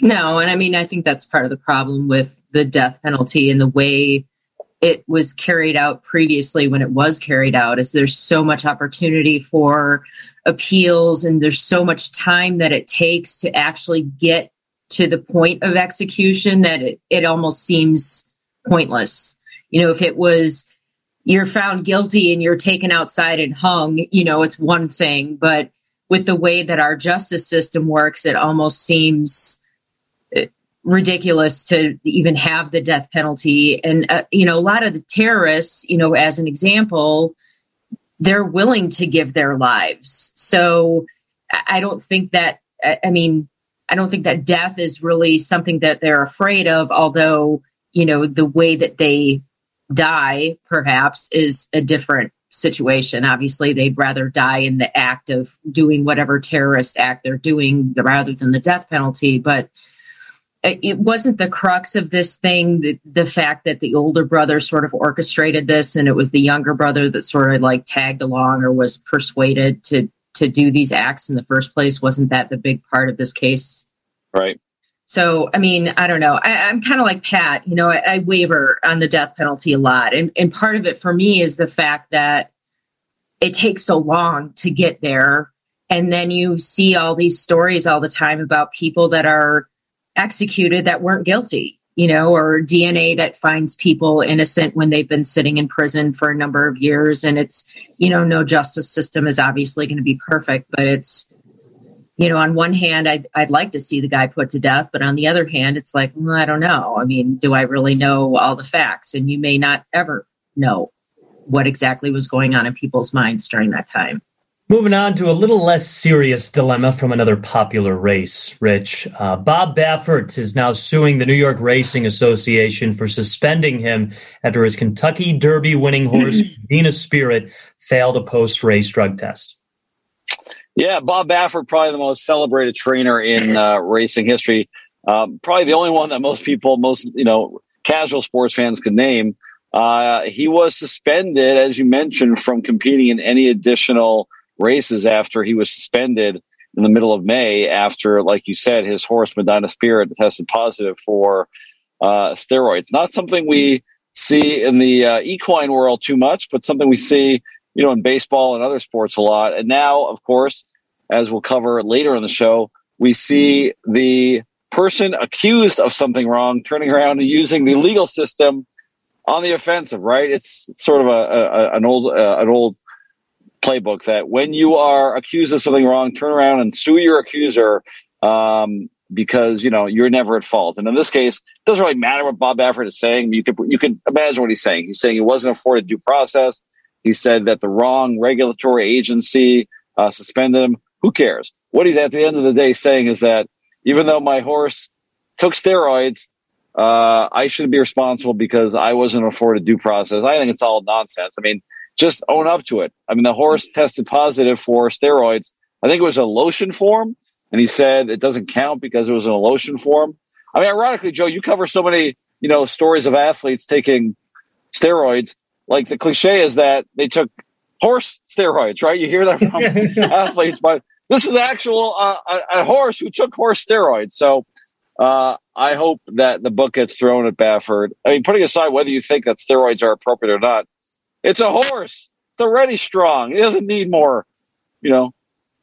No. And I mean, I think that's part of the problem with the death penalty and the way it was carried out previously when it was carried out is there's so much opportunity for appeals and there's so much time that it takes to actually get to the point of execution that it, it almost seems pointless. You know, if it was you're found guilty and you're taken outside and hung, you know, it's one thing. But with the way that our justice system works, it almost seems ridiculous to even have the death penalty. And, uh, you know, a lot of the terrorists, you know, as an example, they're willing to give their lives. So I don't think that, I mean, I don't think that death is really something that they're afraid of, although, you know, the way that they die perhaps is a different situation. Obviously, they'd rather die in the act of doing whatever terrorist act they're doing rather than the death penalty. But it wasn't the crux of this thing the, the fact that the older brother sort of orchestrated this and it was the younger brother that sort of like tagged along or was persuaded to to do these acts in the first place. Wasn't that the big part of this case? Right. So i mean i don't know. I, am kind of like pat you know I, I waver on the death penalty a lot. And, and part of it for me is the fact that it takes so long to get there. And then you see all these stories all the time about people that are executed that weren't guilty, you know, or DNA that finds people innocent when they've been sitting in prison for a number of years. And it's, you know, no justice system is obviously going to be perfect, but it's, you know, on one hand, I'd, I'd like to see the guy put to death, but on the other hand, it's like, well, I don't know. I mean, do I really know all the facts? And you may not ever know what exactly was going on in people's minds during that time. Moving on to a little less serious dilemma from another popular race, Rich. Uh, Bob Baffert is now suing the New York Racing Association for suspending him after his Kentucky Derby winning horse, Medina Spirit, failed a post race drug test. Yeah, Bob Baffert, probably the most celebrated trainer in uh, racing history. Um, probably the only one that most people, most, you know, casual sports fans could name. Uh, he was suspended, as you mentioned, from competing in any additional races after he was suspended in the middle of May after, like you said, his horse Medina Spirit tested positive for uh, steroids. Not something we see in the uh, equine world too much, but something we see, you know, in baseball and other sports a lot. And now, of course, as we'll cover later in the show, we see the person accused of something wrong turning around and using the legal system on the offensive. Right? It's, sort of a, a an old uh, an old playbook that when you are accused of something wrong, turn around and sue your accuser um, because you know you're never at fault. And in this case, it doesn't really matter what Bob Baffert is saying. You could you can imagine what he's saying. He's saying he wasn't afforded due process. He said that the wrong regulatory agency uh, suspended him. Who cares? What he's at the end of the day saying is that even though my horse took steroids, uh, I shouldn't be responsible because I wasn't afforded due process. I think it's all nonsense. I mean, just own up to it. I mean, the horse tested positive for steroids. I think it was a lotion form, and he said it doesn't count because it was in a lotion form. I mean, ironically, Joe, you cover so many, you know, stories of athletes taking steroids. Like the cliche is that they took horse steroids, right? You hear that from athletes, but this is actual uh, a, a, horse who took horse steroids. So uh, I hope that the book gets thrown at Baffert. I mean, putting aside whether you think that steroids are appropriate or not, it's a horse. It's already strong. It doesn't need more, you know,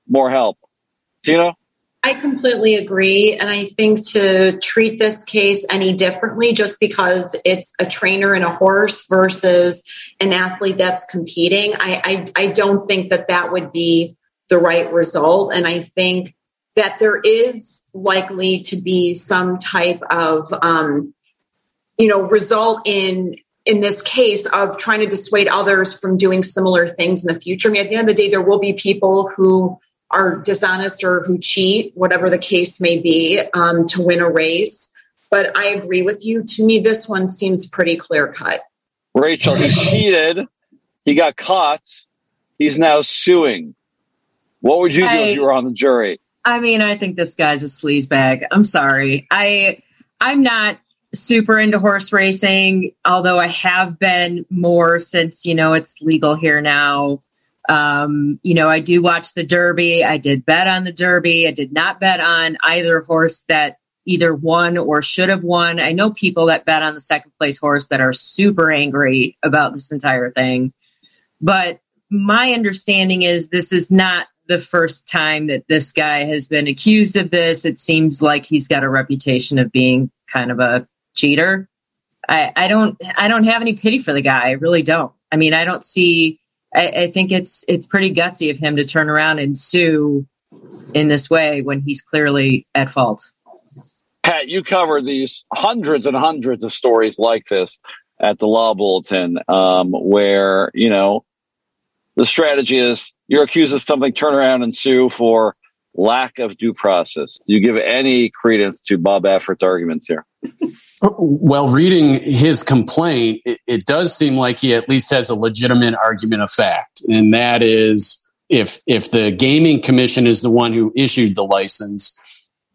more help. Tina? I completely agree. And I think to treat this case any differently just because it's a trainer and a horse versus an athlete that's competing, I, I, I don't think that that would be the right result. And I think that there is likely to be some type of, um, you know, result in in this case of trying to dissuade others from doing similar things in the future. I mean, at the end of the day, there will be people who are dishonest or who cheat, whatever the case may be, um, to win a race. But I agree with you. To me, this one seems pretty clear cut. Rachel, he cheated. He got caught. He's now suing. What would you do I, if you were on the jury? I mean, I think this guy's a sleazebag. I'm sorry. I I'm not super into horse racing, although I have been more since, you know, it's legal here now. Um, you know, I do watch the Derby. I did bet on the Derby. I did not bet on either horse that either won or should have won. I know people that bet on the second place horse that are super angry about this entire thing. But my understanding is this is not the first time that this guy has been accused of this. It seems like he's got a reputation of being kind of a cheater. I, I don't I don't have any pity for the guy. I really don't. I mean, I don't see. I, I think it's it's pretty gutsy of him to turn around and sue in this way when he's clearly at fault. Pat, you cover these hundreds and hundreds of stories like this at the Law Bulletin, um, where you know the strategy is you're accused of something, turn around and sue for lack of due process. Do you give any credence to Bob Baffert's arguments here? Well, reading his complaint, it, it, does seem like he at least has a legitimate argument of fact, and that is if if the gaming commission is the one who issued the license,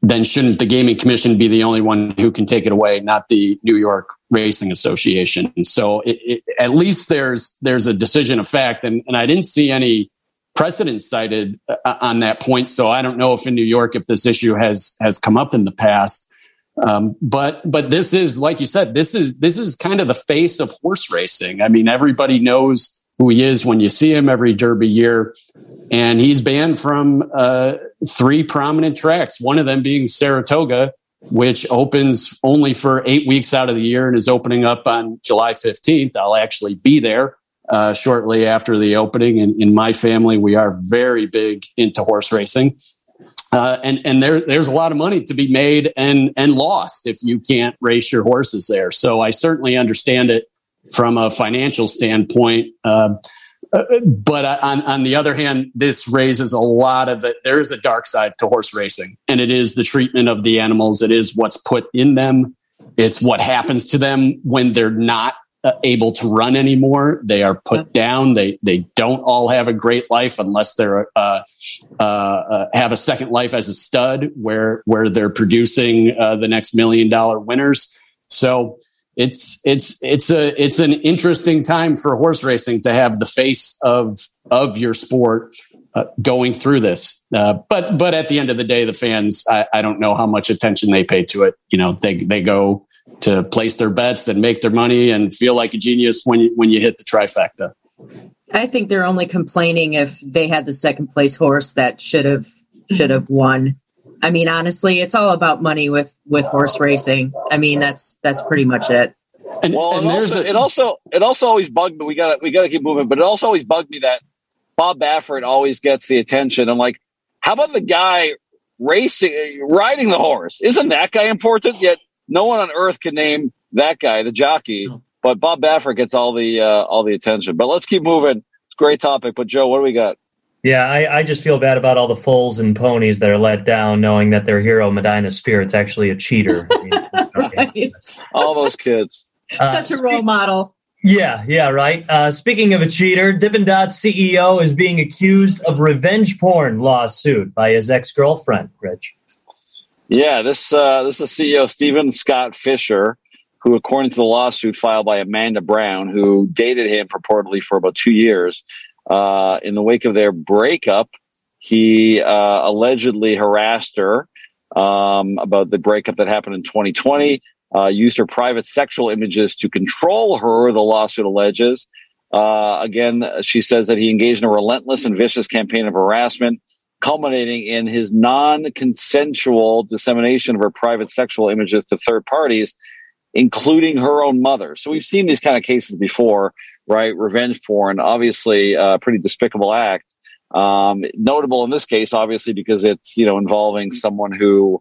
then shouldn't the gaming commission be the only one who can take it away, not the New York Racing Association? And So it, it, at least there's there's a decision of fact, and, and I didn't see any precedent cited uh, on that point. So I don't know if in New York if this issue has has come up in the past. Um, but but this is like you said, this is this is kind of the face of horse racing. I mean, everybody knows who he is when you see him every Derby year, and he's banned from uh, three prominent tracks. One of them being Saratoga, which opens only for eight weeks out of the year and is opening up on July fifteenth. I'll actually be there uh, shortly after the opening. And in my family, we are very big into horse racing. Uh, and and there there's a lot of money to be made and and lost if you can't race your horses there. So I certainly understand it from a financial standpoint. Uh, uh but on, on the other hand, this raises a lot of it. There is a dark side to horse racing, and it is the treatment of the animals. It is what's put in them. It's what happens to them when they're not able to run anymore. They are put down. They they don't all have a great life unless they're uh, uh, uh, have a second life as a stud, where where they're producing uh, the next million dollar winners. So it's it's it's a it's an interesting time for horse racing to have the face of of your sport uh, going through this. Uh, but but at the end of the day, the fans, I, I, don't know how much attention they pay to it. You know, they they go to place their bets and make their money and feel like a genius when you, when you hit the trifecta. I think they're only complaining if they had the second place horse that should have should have won. I mean, honestly, it's all about money with with horse racing. I mean, that's that's pretty much it. And, well, and also, a, it also it also always bugged me. We got we got to keep moving, but it also always bugged me that Bob Baffert always gets the attention. I'm like, how about the guy racing, riding the horse? Isn't that guy important? Yet no one on earth can name that guy, the jockey. But Bob Baffert gets all the uh, all the attention. But let's keep moving. It's a great topic. But Joe, what do we got? Yeah, I, I just feel bad about all the foals and ponies that are let down, knowing that their hero Medina Spirit's actually a cheater. right. All those kids. Uh, Such a role model. Yeah, yeah, right. Uh, speaking of a cheater, Dippin' Dots CEO is being accused of revenge porn lawsuit by his ex girlfriend, Rich. Yeah, this uh, this is CEO Stephen Scott Fischer, who, according to the lawsuit filed by Amanda Brown, who dated him purportedly for about two years, uh, in the wake of their breakup, he uh, allegedly harassed her um, about the breakup that happened in 2020. Uh, used her private sexual images to control her. The lawsuit alleges. Uh, again, she says that he engaged in a relentless and vicious campaign of harassment culminating in his non consensual dissemination of her private sexual images to third parties, including her own mother. So we've seen these kind of cases before, right? Revenge porn, obviously a pretty despicable act. Um, notable in this case, obviously, because it's you know involving someone who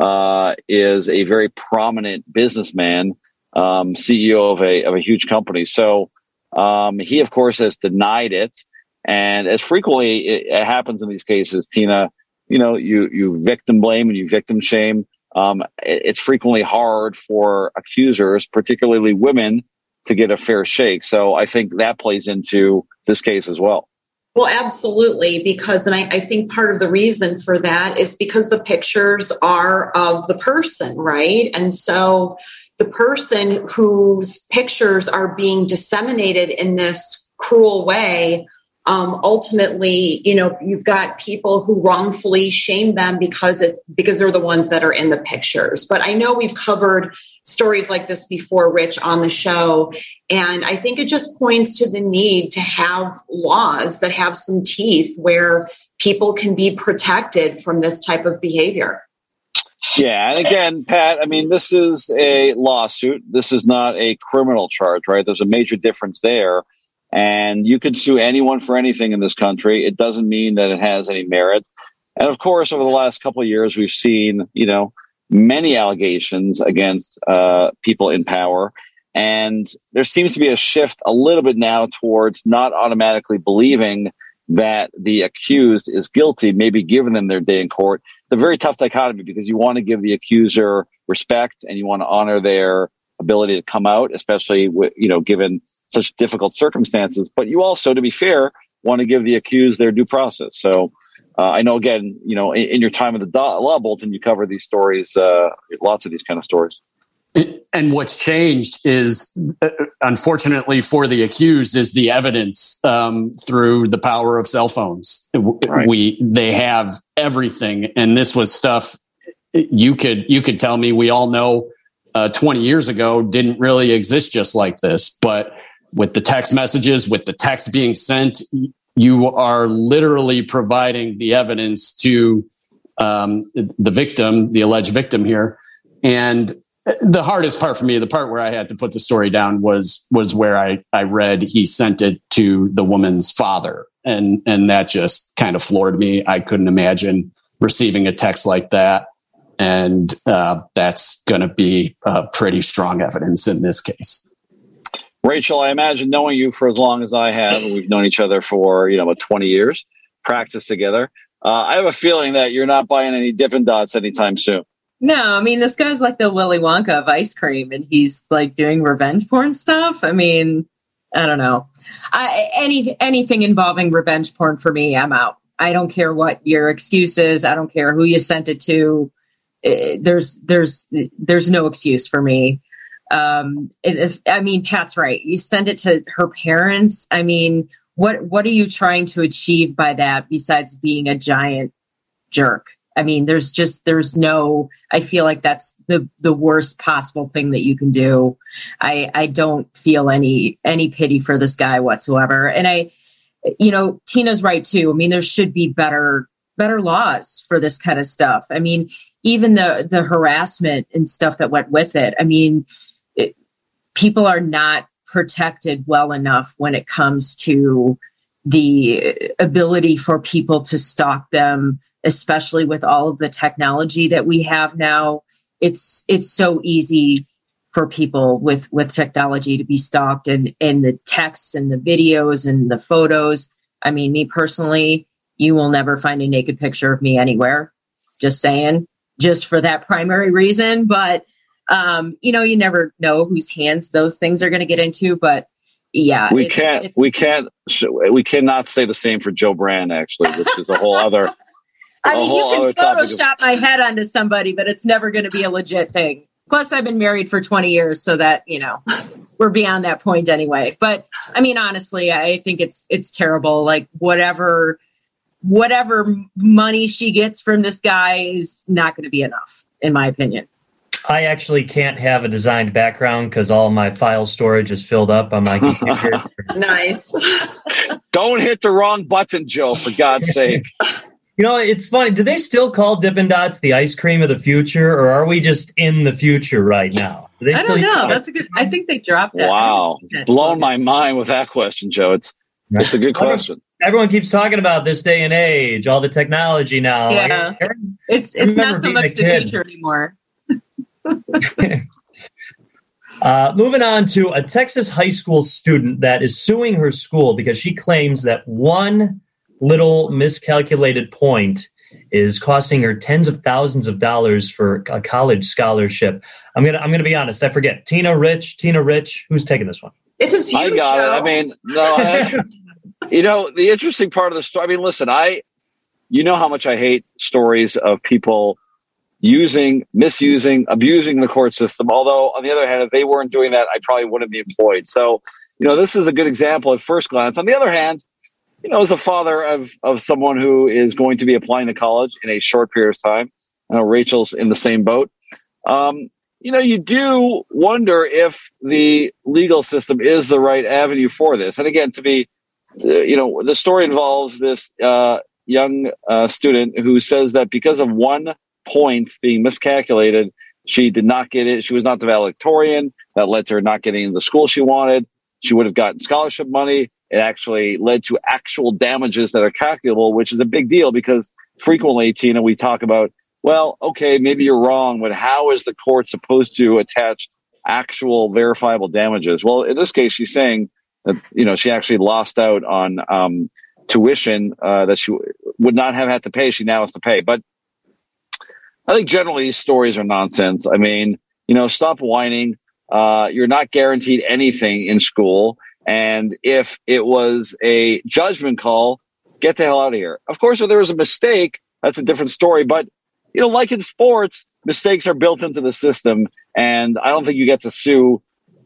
uh, is a very prominent businessman, um, CEO of a of a huge company. So um, he, of course, has denied it. And as frequently it, happens in these cases, Tina, you know, you you victim blame and you victim shame. Um, it, it's frequently hard for accusers, particularly women, to get a fair shake. So I think that plays into this case as well. Well, absolutely, because, and I, I, think part of the reason for that is because the pictures are of the person, right? And so the person whose pictures are being disseminated in this cruel way um, ultimately, you know, you've got people who wrongfully shame them because it because they're the ones that are in the pictures. But I know we've covered stories like this before, Rich, on the show, and I think it just points to the need to have laws that have some teeth where people can be protected from this type of behavior. Yeah, and again, Pat, I mean, this is a lawsuit. This is not a criminal charge, right? There's a major difference there. And you can sue anyone for anything in this country. It doesn't mean that it has any merit. And of course, over the last couple of years, we've seen, you know, many allegations against uh, people in power. And there seems to be a shift a little bit now towards not automatically believing that the accused is guilty, maybe giving them their day in court. It's a very tough dichotomy because you want to give the accuser respect and you want to honor their ability to come out, especially with, you know, given such difficult circumstances. But you also, to be fair, want to give the accused their due process. So uh, I know, again, you know, in, in your time at the law bulletin, you cover these stories, uh, lots of these kind of stories. And what's changed is, uh, unfortunately for the accused, is the evidence um, through the power of cell phones. Right. We they have everything, and this was stuff you could you could tell me we all know uh, 20 years ago didn't really exist just like this, but with the text messages, with the text being sent, you are literally providing the evidence to um, the victim, the alleged victim here. And the hardest part for me, the part where I had to put the story down was was where I, I read he sent it to the woman's father. And and that just kind of floored me. I couldn't imagine receiving a text like that. And uh, that's going to be uh, pretty strong evidence in this case. Rachel, I imagine knowing you for as long as I have, we've known each other for you know about twenty years, practice together. Uh, I have a feeling that you're not buying any Dippin' Dots anytime soon. No, I mean this guy's like the Willy Wonka of ice cream, and he's like doing revenge porn stuff. I mean, I don't know. I, any anything involving revenge porn for me, I'm out. I don't care what your excuse is. I don't care who you sent it to. It, there's there's there's no excuse for me. Um, it, I mean, Pat's right. You send it to her parents. I mean, what what are you trying to achieve by that besides being a giant jerk? I mean, there's just there's no. I feel like that's the the worst possible thing that you can do. I I don't feel any any pity for this guy whatsoever. And I, you know, Tina's right too. I mean, there should be better better laws for this kind of stuff. I mean, even the the harassment and stuff that went with it. I mean, people are not protected well enough when it comes to the ability for people to stalk them especially with all of the technology that we have now. It's it's so easy for people with with technology to be stalked and and the texts and the videos and the photos. I mean me personally you will never find a naked picture of me anywhere. Just saying. Just for that primary reason but um, you know, you never know whose hands those things are going to get into, but yeah, we it's, can't, it's, we can't, we cannot say the same for Joe Brand actually, which is a whole other. I mean, you can Photoshop of- my head onto somebody, but it's never going to be a legit thing. Plus, I've been married for 20 years, so that, you know, we're beyond that point anyway. But I mean, honestly, I think it's, it's terrible. Like whatever, whatever money she gets from this guy is not going to be enough, in my opinion. I actually can't have a designed background because all my file storage is filled up on my computer. nice. Don't hit the wrong button, Joe, for God's sake. You know, it's funny. Do they still call Dippin' Dots the ice cream of the future, or are we just in the future right now? Do I don't know. That's a good. I think they dropped that. Wow, blown my mind with that question, Joe. It's it's a good question. Everyone keeps talking about this day and age, all the technology now. Yeah, I, I, it's it's not so much the future anymore. uh, moving on to a Texas high school student that is suing her school because she claims that one little miscalculated point is costing her tens of thousands of dollars for a college scholarship. I'm gonna I'm gonna be honest. I forget. Tina Rich. Tina Rich. Who's taking this one? It's a I got show. it. I mean, no. I, you know, the interesting part of the story. I mean, listen. I, you know how much I hate stories of people using, misusing, abusing the court system. Although, on the other hand, if they weren't doing that, I probably wouldn't be employed. So, you know, this is a good example at first glance. On the other hand, you know, as a father of, of someone who is going to be applying to college in a short period of time, I know Rachel's in the same boat. Um, you know, you do wonder if the legal system is the right avenue for this. And again, to be, uh, you know, the story involves this uh, young uh, student who says that because of one points being miscalculated. She did not get it. She was not the valedictorian. That led to her not getting the school she wanted. She would have gotten scholarship money. It actually led to actual damages that are calculable, which is a big deal because frequently, Tina, we talk about, well, okay, maybe you're wrong, but how is the court supposed to attach actual verifiable damages? Well, in this case, she's saying that, you know, she actually lost out on um, tuition uh, that she would not have had to pay. She now has to pay. But I think generally these stories are nonsense. I mean, you know, stop whining. Uh, you're not guaranteed anything in school. And if it was a judgment call, get the hell out of here. Of course, if there was a mistake, that's a different story. But, you know, like in sports, mistakes are built into the system. And I don't think you get to sue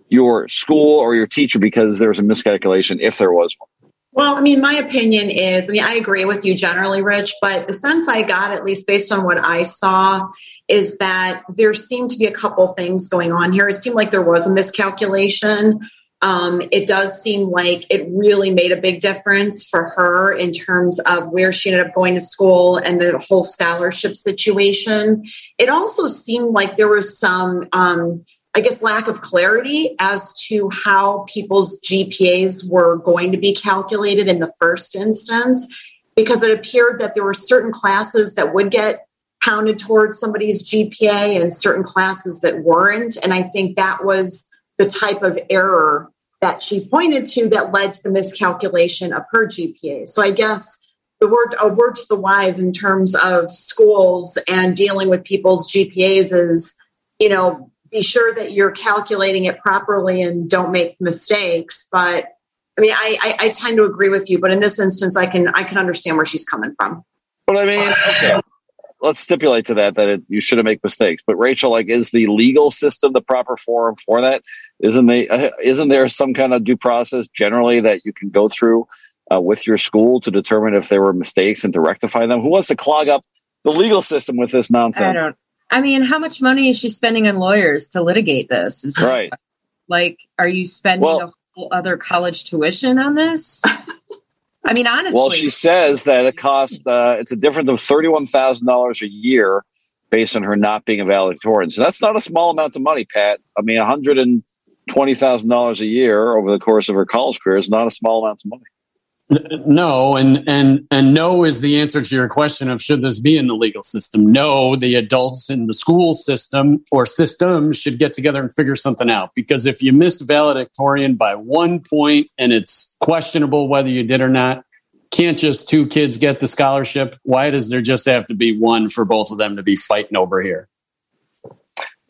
your school or your teacher because there was a miscalculation if there was one. Well, I mean, my opinion is, I mean, I agree with you generally, Rich, but the sense I got, at least based on what I saw, is that there seemed to be a couple things going on here. It seemed like there was a miscalculation. Um, it does seem like it really made a big difference for her in terms of where she ended up going to school and the whole scholarship situation. It also seemed like there was some um, I guess, lack of clarity as to how people's GPAs were going to be calculated in the first instance, because it appeared that there were certain classes that would get counted towards somebody's GPA and certain classes that weren't. And I think that was the type of error that she pointed to that led to the miscalculation of her GPA. So I guess the word a word to the wise in terms of schools and dealing with people's GPAs is, you know, be sure that you're calculating it properly and don't make mistakes. But I mean, I, I, I tend to agree with you, but in this instance, I can I can understand where she's coming from. But I mean, okay, let's stipulate to that that it, you shouldn't make mistakes. But Rachel, like, is the legal system the proper forum for that? Isn't they? Uh, isn't there some kind of due process generally that you can go through uh, with your school to determine if there were mistakes and to rectify them? Who wants to clog up the legal system with this nonsense? I don't. I mean, how much money is she spending on lawyers to litigate this? Is right. Like, are you spending well, a whole other college tuition on this? I mean, honestly. Well, she says that it costs, uh, it's a difference of $31,000 a year based on her not being a valedictorian. So that's not a small amount of money, Pat. I mean, $120,000 a year over the course of her college career is not a small amount of money. No, and and and no is the answer to your question of should this be in the legal system? No, the adults in the school system or system should get together and figure something out. Because if you missed valedictorian by one point and it's questionable whether you did or not, can't just two kids get the scholarship? Why does there just have to be one for both of them to be fighting over here?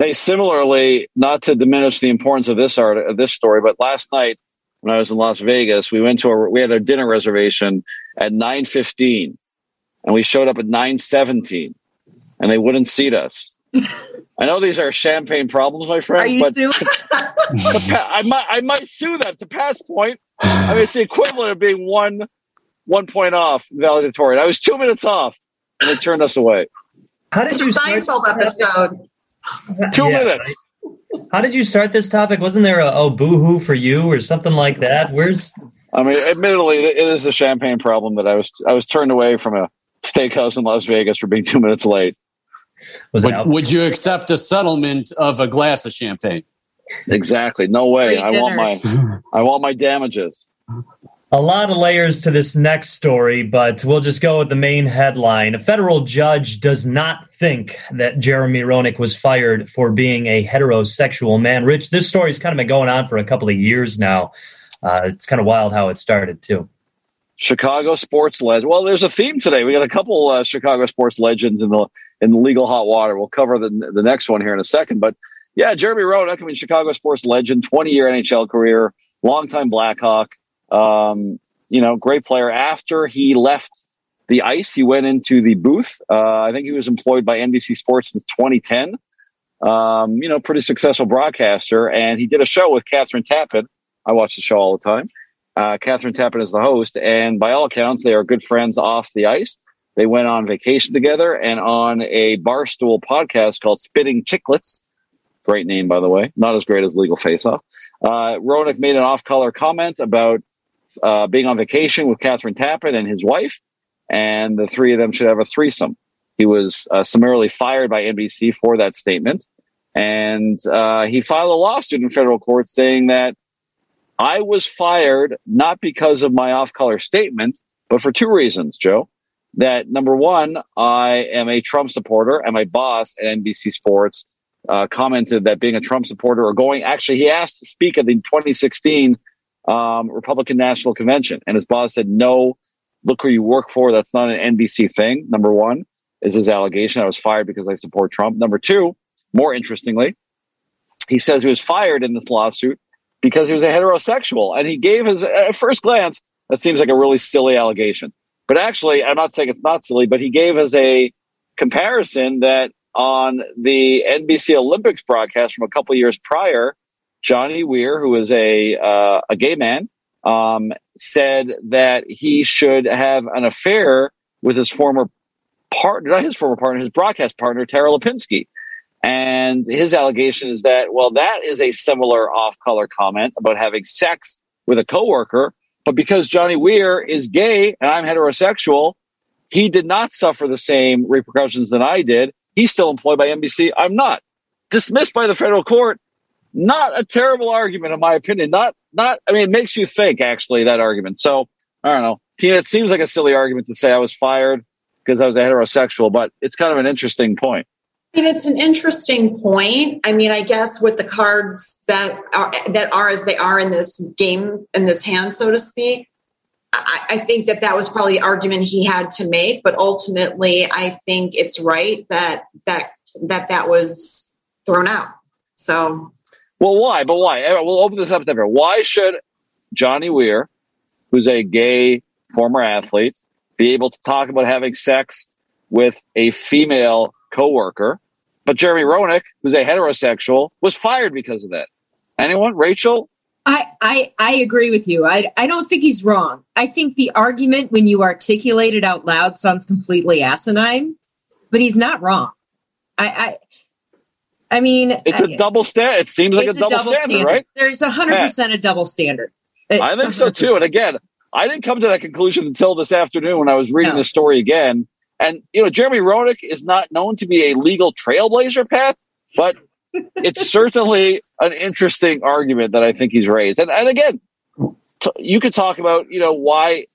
Hey, similarly, not to diminish the importance of this art of this story, but last night when I was in Las Vegas. We went to a we had a dinner reservation at nine fifteen, and we showed up at nine seventeen, and they wouldn't seat us. I know these are champagne problems, my friends, but to, to, I might I might sue them to pass point. I mean, it's the equivalent of being one one point off valedictorian. I was two minutes off, and they turned us away. How did you Seinfeld episode? Two yeah, minutes. How did you start this topic? Wasn't there a oh boohoo for you or something like that? Where's I mean, admittedly, it is a champagne problem that I was I was turned away from a steakhouse in Las Vegas for being two minutes late. Was would, would you accept a settlement of a glass of champagne? Exactly. No way. I want my I want my damages. A lot of layers to this next story, but we'll just go with the main headline. A federal judge does not think that Jeremy Roenick was fired for being a heterosexual man. Rich, this story's kind of been going on for a couple of years now. Uh, it's kind of wild how it started, too. Chicago sports legend. Well, there's a theme today. We got a couple uh, Chicago sports legends in the in the legal hot water. We'll cover the the next one here in a second. But yeah, Jeremy Roenick, I mean, Chicago sports legend, 20 year NHL career, longtime Blackhawk. Um, you know, great player. After he left the ice, he went into the booth. Uh, I think he was employed by NBC Sports since 2010. Um, you know, pretty successful broadcaster. And he did a show with Kathryn Tappen. I watch the show all the time. Uh, Kathryn Tappen is the host. And by all accounts, they are good friends off the ice. They went on vacation together and on a barstool podcast called Spitting Chicklets. Great name, by the way. Not as great as Legal Face Off. Uh, Roenick made an off color comment about uh, being on vacation with Kathryn Tappen and his wife, and the three of them should have a threesome. He was uh, summarily fired by NBC for that statement, and uh, he filed a lawsuit in federal court saying that I was fired not because of my off-color statement, but for two reasons, Joe. That number one, I am a Trump supporter, and my boss at NBC Sports uh, commented that being a Trump supporter or going, actually, he asked to speak at the 2016 um, Republican National Convention. And his boss said, no, look who you work for. That's not an NBC thing. Number one is his allegation. I was fired because I support Trump. Number two, more interestingly, he says he was fired in this lawsuit because he was a heterosexual. And he gave his, at first glance, that seems like a really silly allegation. But actually, I'm not saying it's not silly, but he gave us a comparison that on the NBC Olympics broadcast from a couple years prior, Johnny Weir, who is a uh, a gay man, um, said that he should have an affair with his former partner, not his former partner, his broadcast partner, Tara Lipinski. And his allegation is that, well, that is a similar off color comment about having sex with a coworker. But because Johnny Weir is gay and I'm heterosexual, he did not suffer the same repercussions that I did. He's still employed by NBC. I'm not. Dismissed by the federal court. Not a terrible argument, in my opinion. Not, not, I mean, it makes you think, actually, that argument. So, I don't know. Tina, it seems like a silly argument to say I was fired because I was a heterosexual, but it's kind of an interesting point. I mean, it's an interesting point. I mean, I guess with the cards that are that are as they are in this game in this hand, so to speak, I, I think that that was probably the argument he had to make. But ultimately, I think it's right that that that that was thrown out. So, well, why? But why? We'll open this up to everyone. Why should Johnny Weir, who's a gay former athlete, be able to talk about having sex with a female coworker? But Jeremy Roenick, who's a heterosexual, was fired because of that. Anyone? Rachel? I, I, I agree with you. I, I don't think he's wrong. I think the argument, when you articulate it out loud, sounds completely asinine, but he's not wrong. I, I, I mean, it's a double standard. It seems like a double, a double standard, standard, right? There's a hundred percent a double standard. I think 100%. so too. And again, I didn't come to that conclusion until this afternoon when I was reading no. the story again. And you know, Jeremy Roenick is not known to be a legal trailblazer, Pat, but it's certainly an interesting argument that I think he's raised. And, and again, t- you could talk about you know why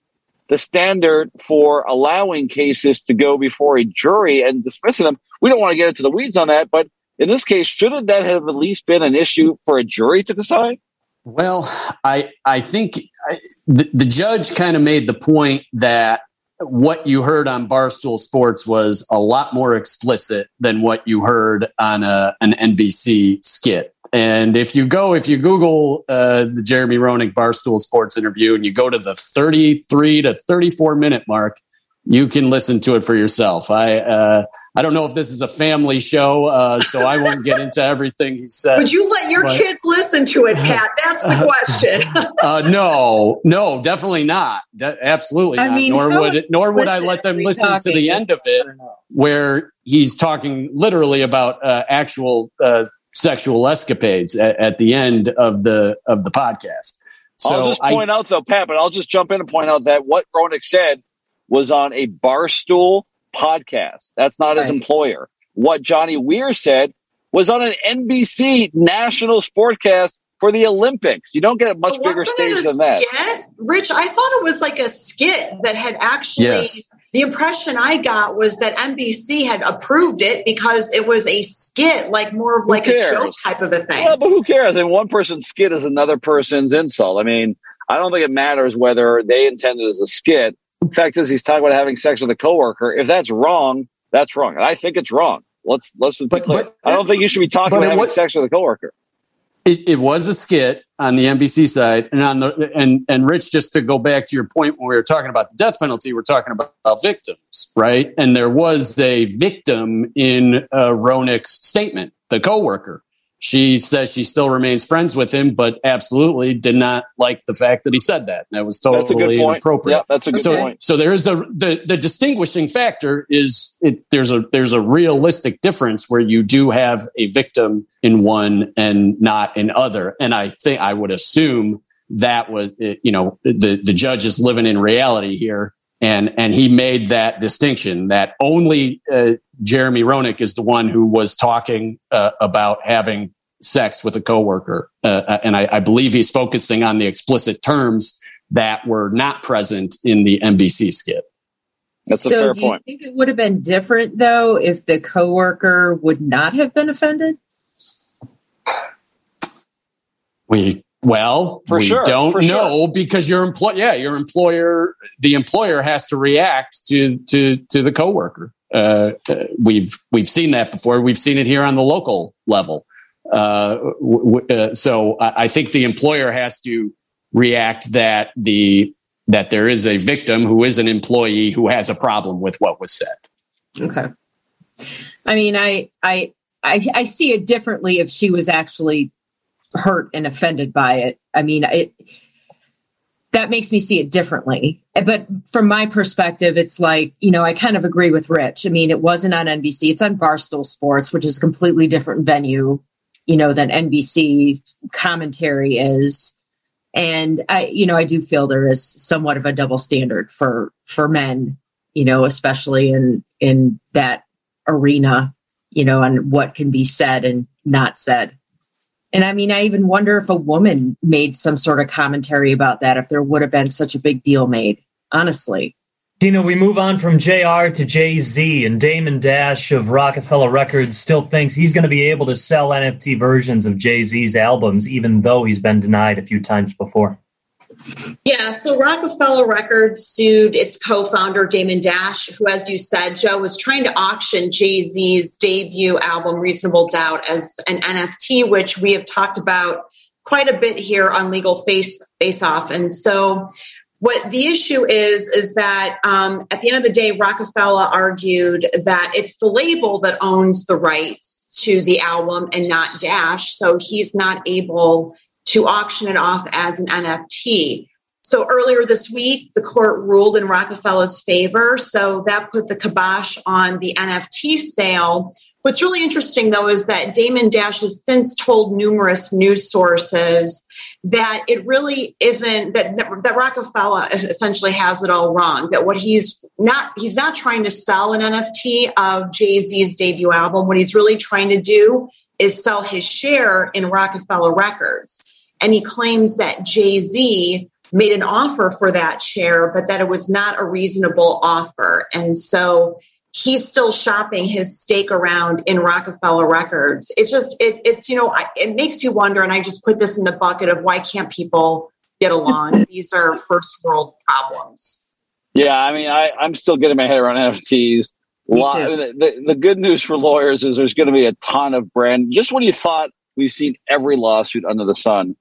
the standard for allowing cases to go before a jury and dismissing them. We don't want to get into the weeds on that, but in this case, shouldn't that have at least been an issue for a jury to decide? Well, I I think I, the, the judge kind of made the point that what you heard on Barstool Sports was a lot more explicit than what you heard on a, an NBC skit. And if you go, if you Google uh, the Jeremy Roenick Barstool Sports interview and you go to the 33 to 34 minute mark, you can listen to it for yourself. I, uh, I don't know if this is a family show, uh, so I won't get into everything he said. Would you let your but, kids listen to it, Pat? That's the question. uh, no, no, definitely not. De- absolutely I not. Mean, nor would nor would I let them listen to the end of it, where he's talking literally about uh, actual uh, sexual escapades at, at, the end of the of the podcast. So I'll just point I, out though, Pat, but I'll just jump in and point out that what Roenick said was on a barstool podcast. That's not right. his employer. What Johnny Weir said was on an NBC national sportcast for the Olympics. You don't get a much but bigger stage than that. Skit? Rich, I thought it was like a skit that had actually. Yes. The impression I got was that NBC had approved it because it was a skit, like more of like a joke type of a thing. Yeah, but who cares? I mean, one person's skit is another person's insult. I mean, I don't think it matters whether they intended as a skit the fact is, he's talking about having sex with a coworker. If that's wrong, that's wrong, and I think it's wrong. Let's let's be but, clear. But, I don't think you should be talking about having was, sex with a coworker. It, it was a skit on the NBC side, and on the and and Rich. Just to go back to your point when we were talking about the death penalty, we're talking about, victims, right? And there was a victim in uh, Roenick's statement, the coworker. She says she still remains friends with him, but absolutely did not like the fact that he said that. That was totally inappropriate. Yeah, that's a good so, point. So there is a the, the distinguishing factor is it, there's a there's a realistic difference where you do have a victim in one and not in other. And I think I would assume that was you know the the judge is living in reality here and and he made that distinction that only uh, Jeremy Roenick is the one who was talking uh, about having sex with a coworker, uh, and I, I, believe he's focusing on the explicit terms that were not present in the NBC skit. That's so a fair do point. you think it would have been different though if the coworker would not have been offended? We Well, For we sure, don't for know because your employer, yeah, your employer, the employer has to react to to to the coworker. Uh, uh, we've we've seen that before. We've seen it here on the local level. Uh, w- w- uh, so I, I think the employer has to react that the that there is a victim who is an employee who has a problem with what was said. Okay. I mean, I, I, I, I see it differently if she was actually hurt and offended by it. I mean, it, that makes me see it differently. But from my perspective, it's like, you know, I kind of agree with Rich. I mean, it wasn't on NBC, it's on Barstool Sports, which is a completely different venue, you know, than NBC commentary is. And I, you know, I do feel there is somewhat of a double standard for for men, you know, especially in in that arena, you know, and what can be said and not said. And I mean, I even wonder if a woman made some sort of commentary about that, if there would have been such a big deal made, honestly. Tina, we move on from JR to Jay Z, and Damon Dash of Roc-A-Fella Records still thinks he's going to be able to sell NFT versions of Jay Z's albums, even though he's been denied a few times before. Yeah, so Roc-A-Fella Records sued its co founder, Damon Dash, who, as you said, Joe, was trying to auction Jay Z's debut album, Reasonable Doubt, as an NFT, which we have talked about quite a bit here on Legal Face, Face Off. And so, what the issue is, is that um, at the end of the day, Roc-A-Fella argued that it's the label that owns the rights to the album and not Dash. So he's not able to auction it off as an NFT. So earlier this week, the court ruled in Roc-A-Fella's favor. So that put the kibosh on the NFT sale. What's really interesting, though, is that Damon Dash has since told numerous news sources that it really isn't that that Roc-A-Fella essentially has it all wrong. That what he's not he's not trying to sell an NFT of Jay Z's debut album. What he's really trying to do is sell his share in Roc-A-Fella Records. And he claims that Jay Z made an offer for that share, but that it was not a reasonable offer. And so he's still shopping his stake around in Roc-A-Fella Records. It's just, it, it's, you know, it makes you wonder. And I just put this in the bucket of why can't people get along? These are first world problems. Yeah, I mean, I, I'm still getting my head around NFTs. Lot, the, the good news for lawyers is there's going to be a ton of brand. Just when you thought we've seen every lawsuit under the sun,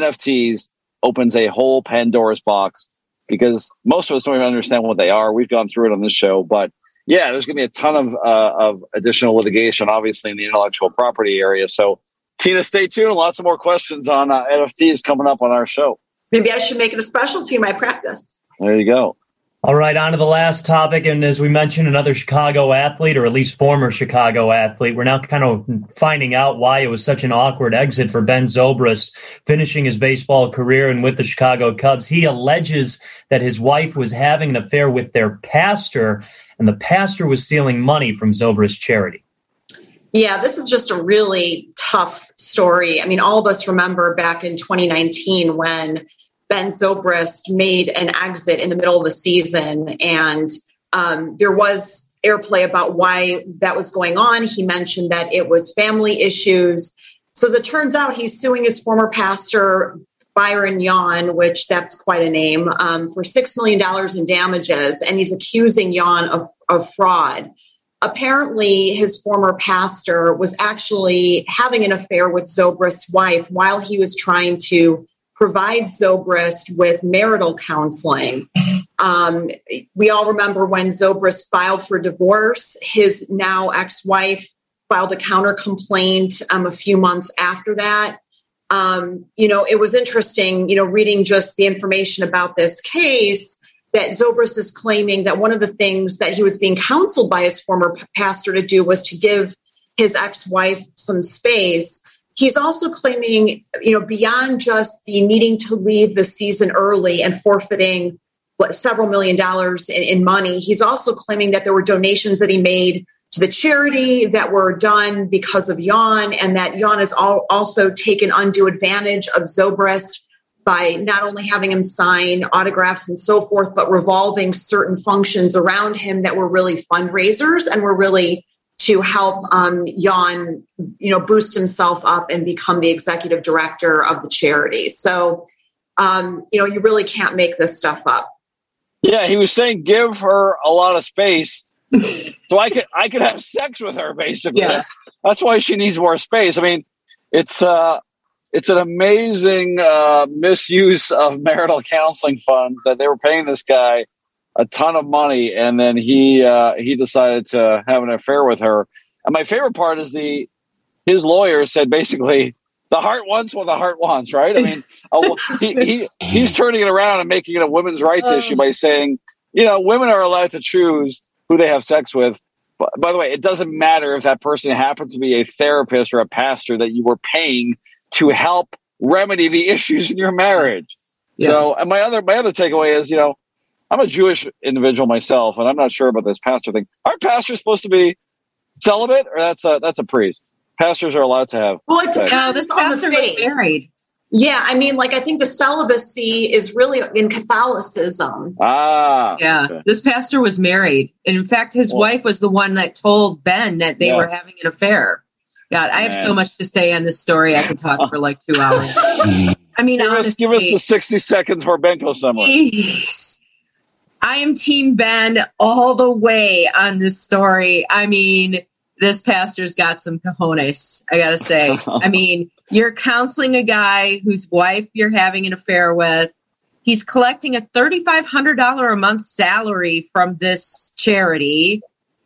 NFTs opens a whole Pandora's box because most of us don't even understand what they are. We've gone through it on this show, but yeah, there's going to be a ton of uh, of additional litigation, obviously in the intellectual property area. So, Tina, stay tuned. Lots of more questions on uh, NFTs coming up on our show. Maybe I should make it a specialty in my practice. There you go. All right, on to the last topic. And as we mentioned, another Chicago athlete, or at least former Chicago athlete, we're now kind of finding out why it was such an awkward exit for Ben Zobrist, finishing his baseball career and with the Chicago Cubs. He alleges that his wife was having an affair with their pastor, and the pastor was stealing money from Zobrist's charity. Yeah, this is just a really tough story. I mean, all of us remember back in 2019 when Ben Zobrist made an exit in the middle of the season, and um, there was airplay about why that was going on. He mentioned that it was family issues. So, as it turns out, he's suing his former pastor, Byron Yawn, which that's quite a name, um, for $6 million in damages, and he's accusing Yawn of, of fraud. Apparently, his former pastor was actually having an affair with Zobrist's wife while he was trying to provide Zobrist with marital counseling. Um, we all remember when Zobrist filed for divorce, his now ex wife filed a counter complaint um, a few months after that. Um, you know, it was interesting, you know, reading just the information about this case that Zobrist is claiming that one of the things that he was being counseled by his former pastor to do was to give his ex wife some space he's also claiming, you know, beyond just the needing to leave the season early and forfeiting what, several million dollars in, in, money, he's also claiming that there were donations that he made to the charity that were done because of Yawn, and that Yawn has all, also taken undue advantage of Zobrist by not only having him sign autographs and so forth, but revolving certain functions around him that were really fundraisers and were really to help um, Jan, you know, boost himself up and become the executive director of the charity. So, um, you know, you really can't make this stuff up. Yeah, he was saying give her a lot of space so I could I could have sex with her basically. Yeah. That's why she needs more space. I mean, it's uh it's an amazing uh, misuse of marital counseling funds that they were paying this guy a ton of money, and then he uh, he decided to have an affair with her. And my favorite part is the his lawyer said basically the heart wants what the heart wants, right? I mean, he, he he's turning it around and making it a women's rights oh. issue by saying, you know, women are allowed to choose who they have sex with. But, by the way, it doesn't matter if that person happens to be a therapist or a pastor that you were paying to help remedy the issues in your marriage. Yeah. So, and my other my other takeaway is, you know, I'm a Jewish individual myself, and I'm not sure about this pastor thing. Aren't pastors supposed to be celibate, or that's a that's a priest? Pastors are allowed to have. Well, it depends no, this pastor was married. Yeah, I mean, like I think the celibacy is really in Catholicism. Ah, yeah. Okay. This pastor was married, and in fact, his well, wife was the one that told Ben that they yes. were having an affair. God, I have so much to say on this story. I could talk for like two hours. I mean, give honestly, us, give us the sixty seconds for Benko summary. I am Team Ben all the way on this story. I mean, this pastor's got some cojones. I gotta say. I mean, you're counseling a guy whose wife you're having an affair with. He's collecting a $3,500 a month salary from this charity.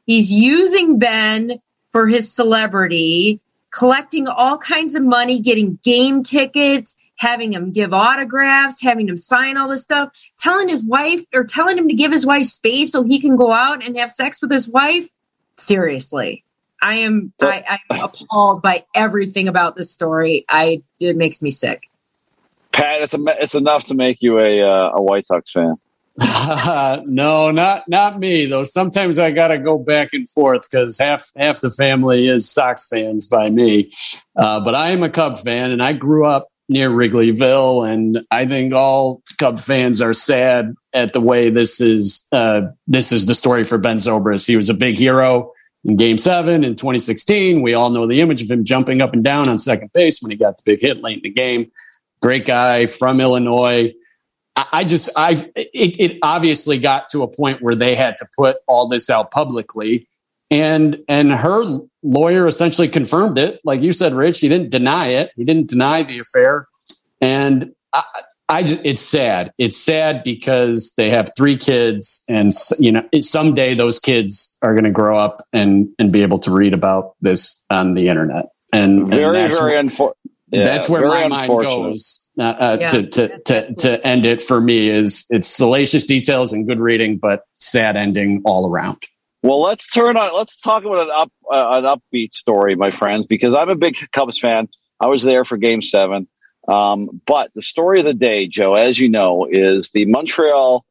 He's using Ben for his celebrity, collecting all kinds of money, getting game tickets, having him give autographs, having him sign all this stuff, telling his wife or telling him to give his wife space so he can go out and have sex with his wife. Seriously. I am I, I'm appalled by everything about this story. I it makes me sick. Pat, it's a, it's enough to make you a uh, a White Sox fan. no, not not me though. Sometimes I got to go back and forth because half half the family is Sox fans by me, uh, but I am a Cub fan, and I grew up near Wrigleyville, and I think all Cub fans are sad at the way this is. Uh, this is the story for Ben Zobrist. He was a big hero in Game Seven in 2016. We all know the image of him jumping up and down on second base when he got the big hit late in the game. Great guy from Illinois I just I it, it, obviously got to a point where they had to put all this out publicly, and and her lawyer essentially confirmed it. Like you said, Rich, he didn't deny it. He didn't deny the affair, and I, I just it's sad. It's sad because they have three kids, and you know someday those kids are going to grow up and and be able to read about this on the internet. And very and very unfortunate. Yeah, that's where my mind goes uh, uh, yeah, to to to, to end it for me is it's salacious details and good reading, but sad ending all around. Well, let's turn on. Let's talk about an up uh, an upbeat story, my friends, because I'm a big Cubs fan. I was there for Game Seven, um, but the story of the day, Joe, as you know, is the Montreal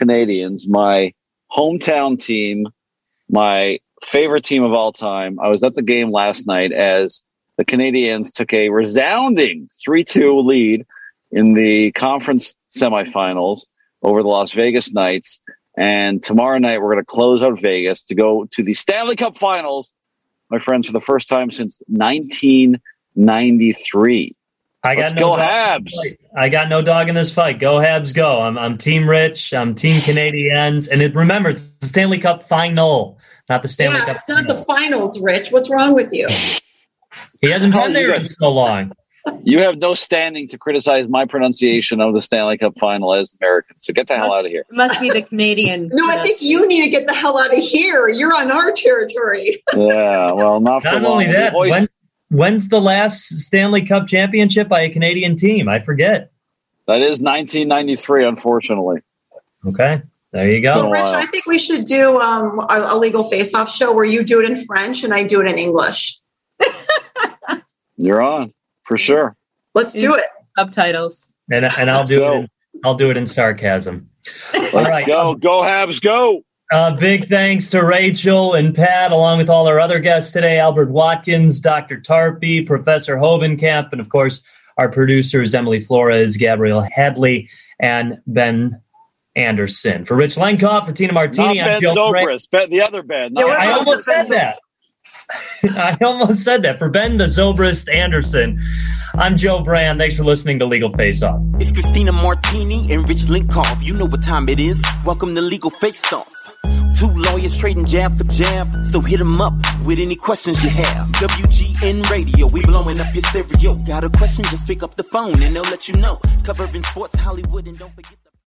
Canadiens, my hometown team, my favorite team of all time. I was at the game last night as the Canadiens took a resounding 3 2 lead in the conference semifinals over the Las Vegas Knights. And tomorrow night, we're going to close out Vegas to go to the Stanley Cup finals, my friends, for the first time since 1993. I got Let's no go Habs. I got no dog in this fight. Go Habs, go! I'm, I'm Team Rich. I'm Team Canadians. and it, remember, it's the Stanley Cup final, not the Stanley yeah, Cup. It's not the finals, Rich. What's wrong with you? He hasn't been oh, there in so long. You have no standing to criticize my pronunciation of the Stanley Cup final as American. So get the hell out of here. It must be the Canadian. no, I think you need to get the hell out of here. You're on our territory. yeah, well, not for not long. only that. When, when's the last Stanley Cup championship by a Canadian team? I forget. That is 1993, unfortunately. Okay. There you go. So, Rich, I think we should do um, a, a legal face-off show where you do it in French and I do it in English. You're on for sure. Let's do it. Subtitles. And, and I'll do it. In, I'll do it in sarcasm. Let's all right. go. Go Habs. Go. Uh, big thanks to Rachel and Pat, along with all our other guests today Albert Watkins, Dr. Tarpey, Professor Hovenkamp, and of course, our producers Emily Flores, Gabrielle Hadley, and Ben Anderson. For Rich Lenkoff, for Tina Martini, Not I'm Ben Joe Zobrist, Ben, the other Ben. I almost said that. I almost said that. For Ben the Zobrist Anderson, I'm Joe Brand. Thanks for listening to Legal Face Off. It's Christina Martini and Rich Lenkoff. You know what time it is. Welcome to Legal Face Off. Two lawyers trading jab for jab, so hit them up with any questions you have. WGN Radio, we blowing up your stereo. Got a question? Just pick up the phone and they'll let you know. Covering sports, Hollywood, and don't forget.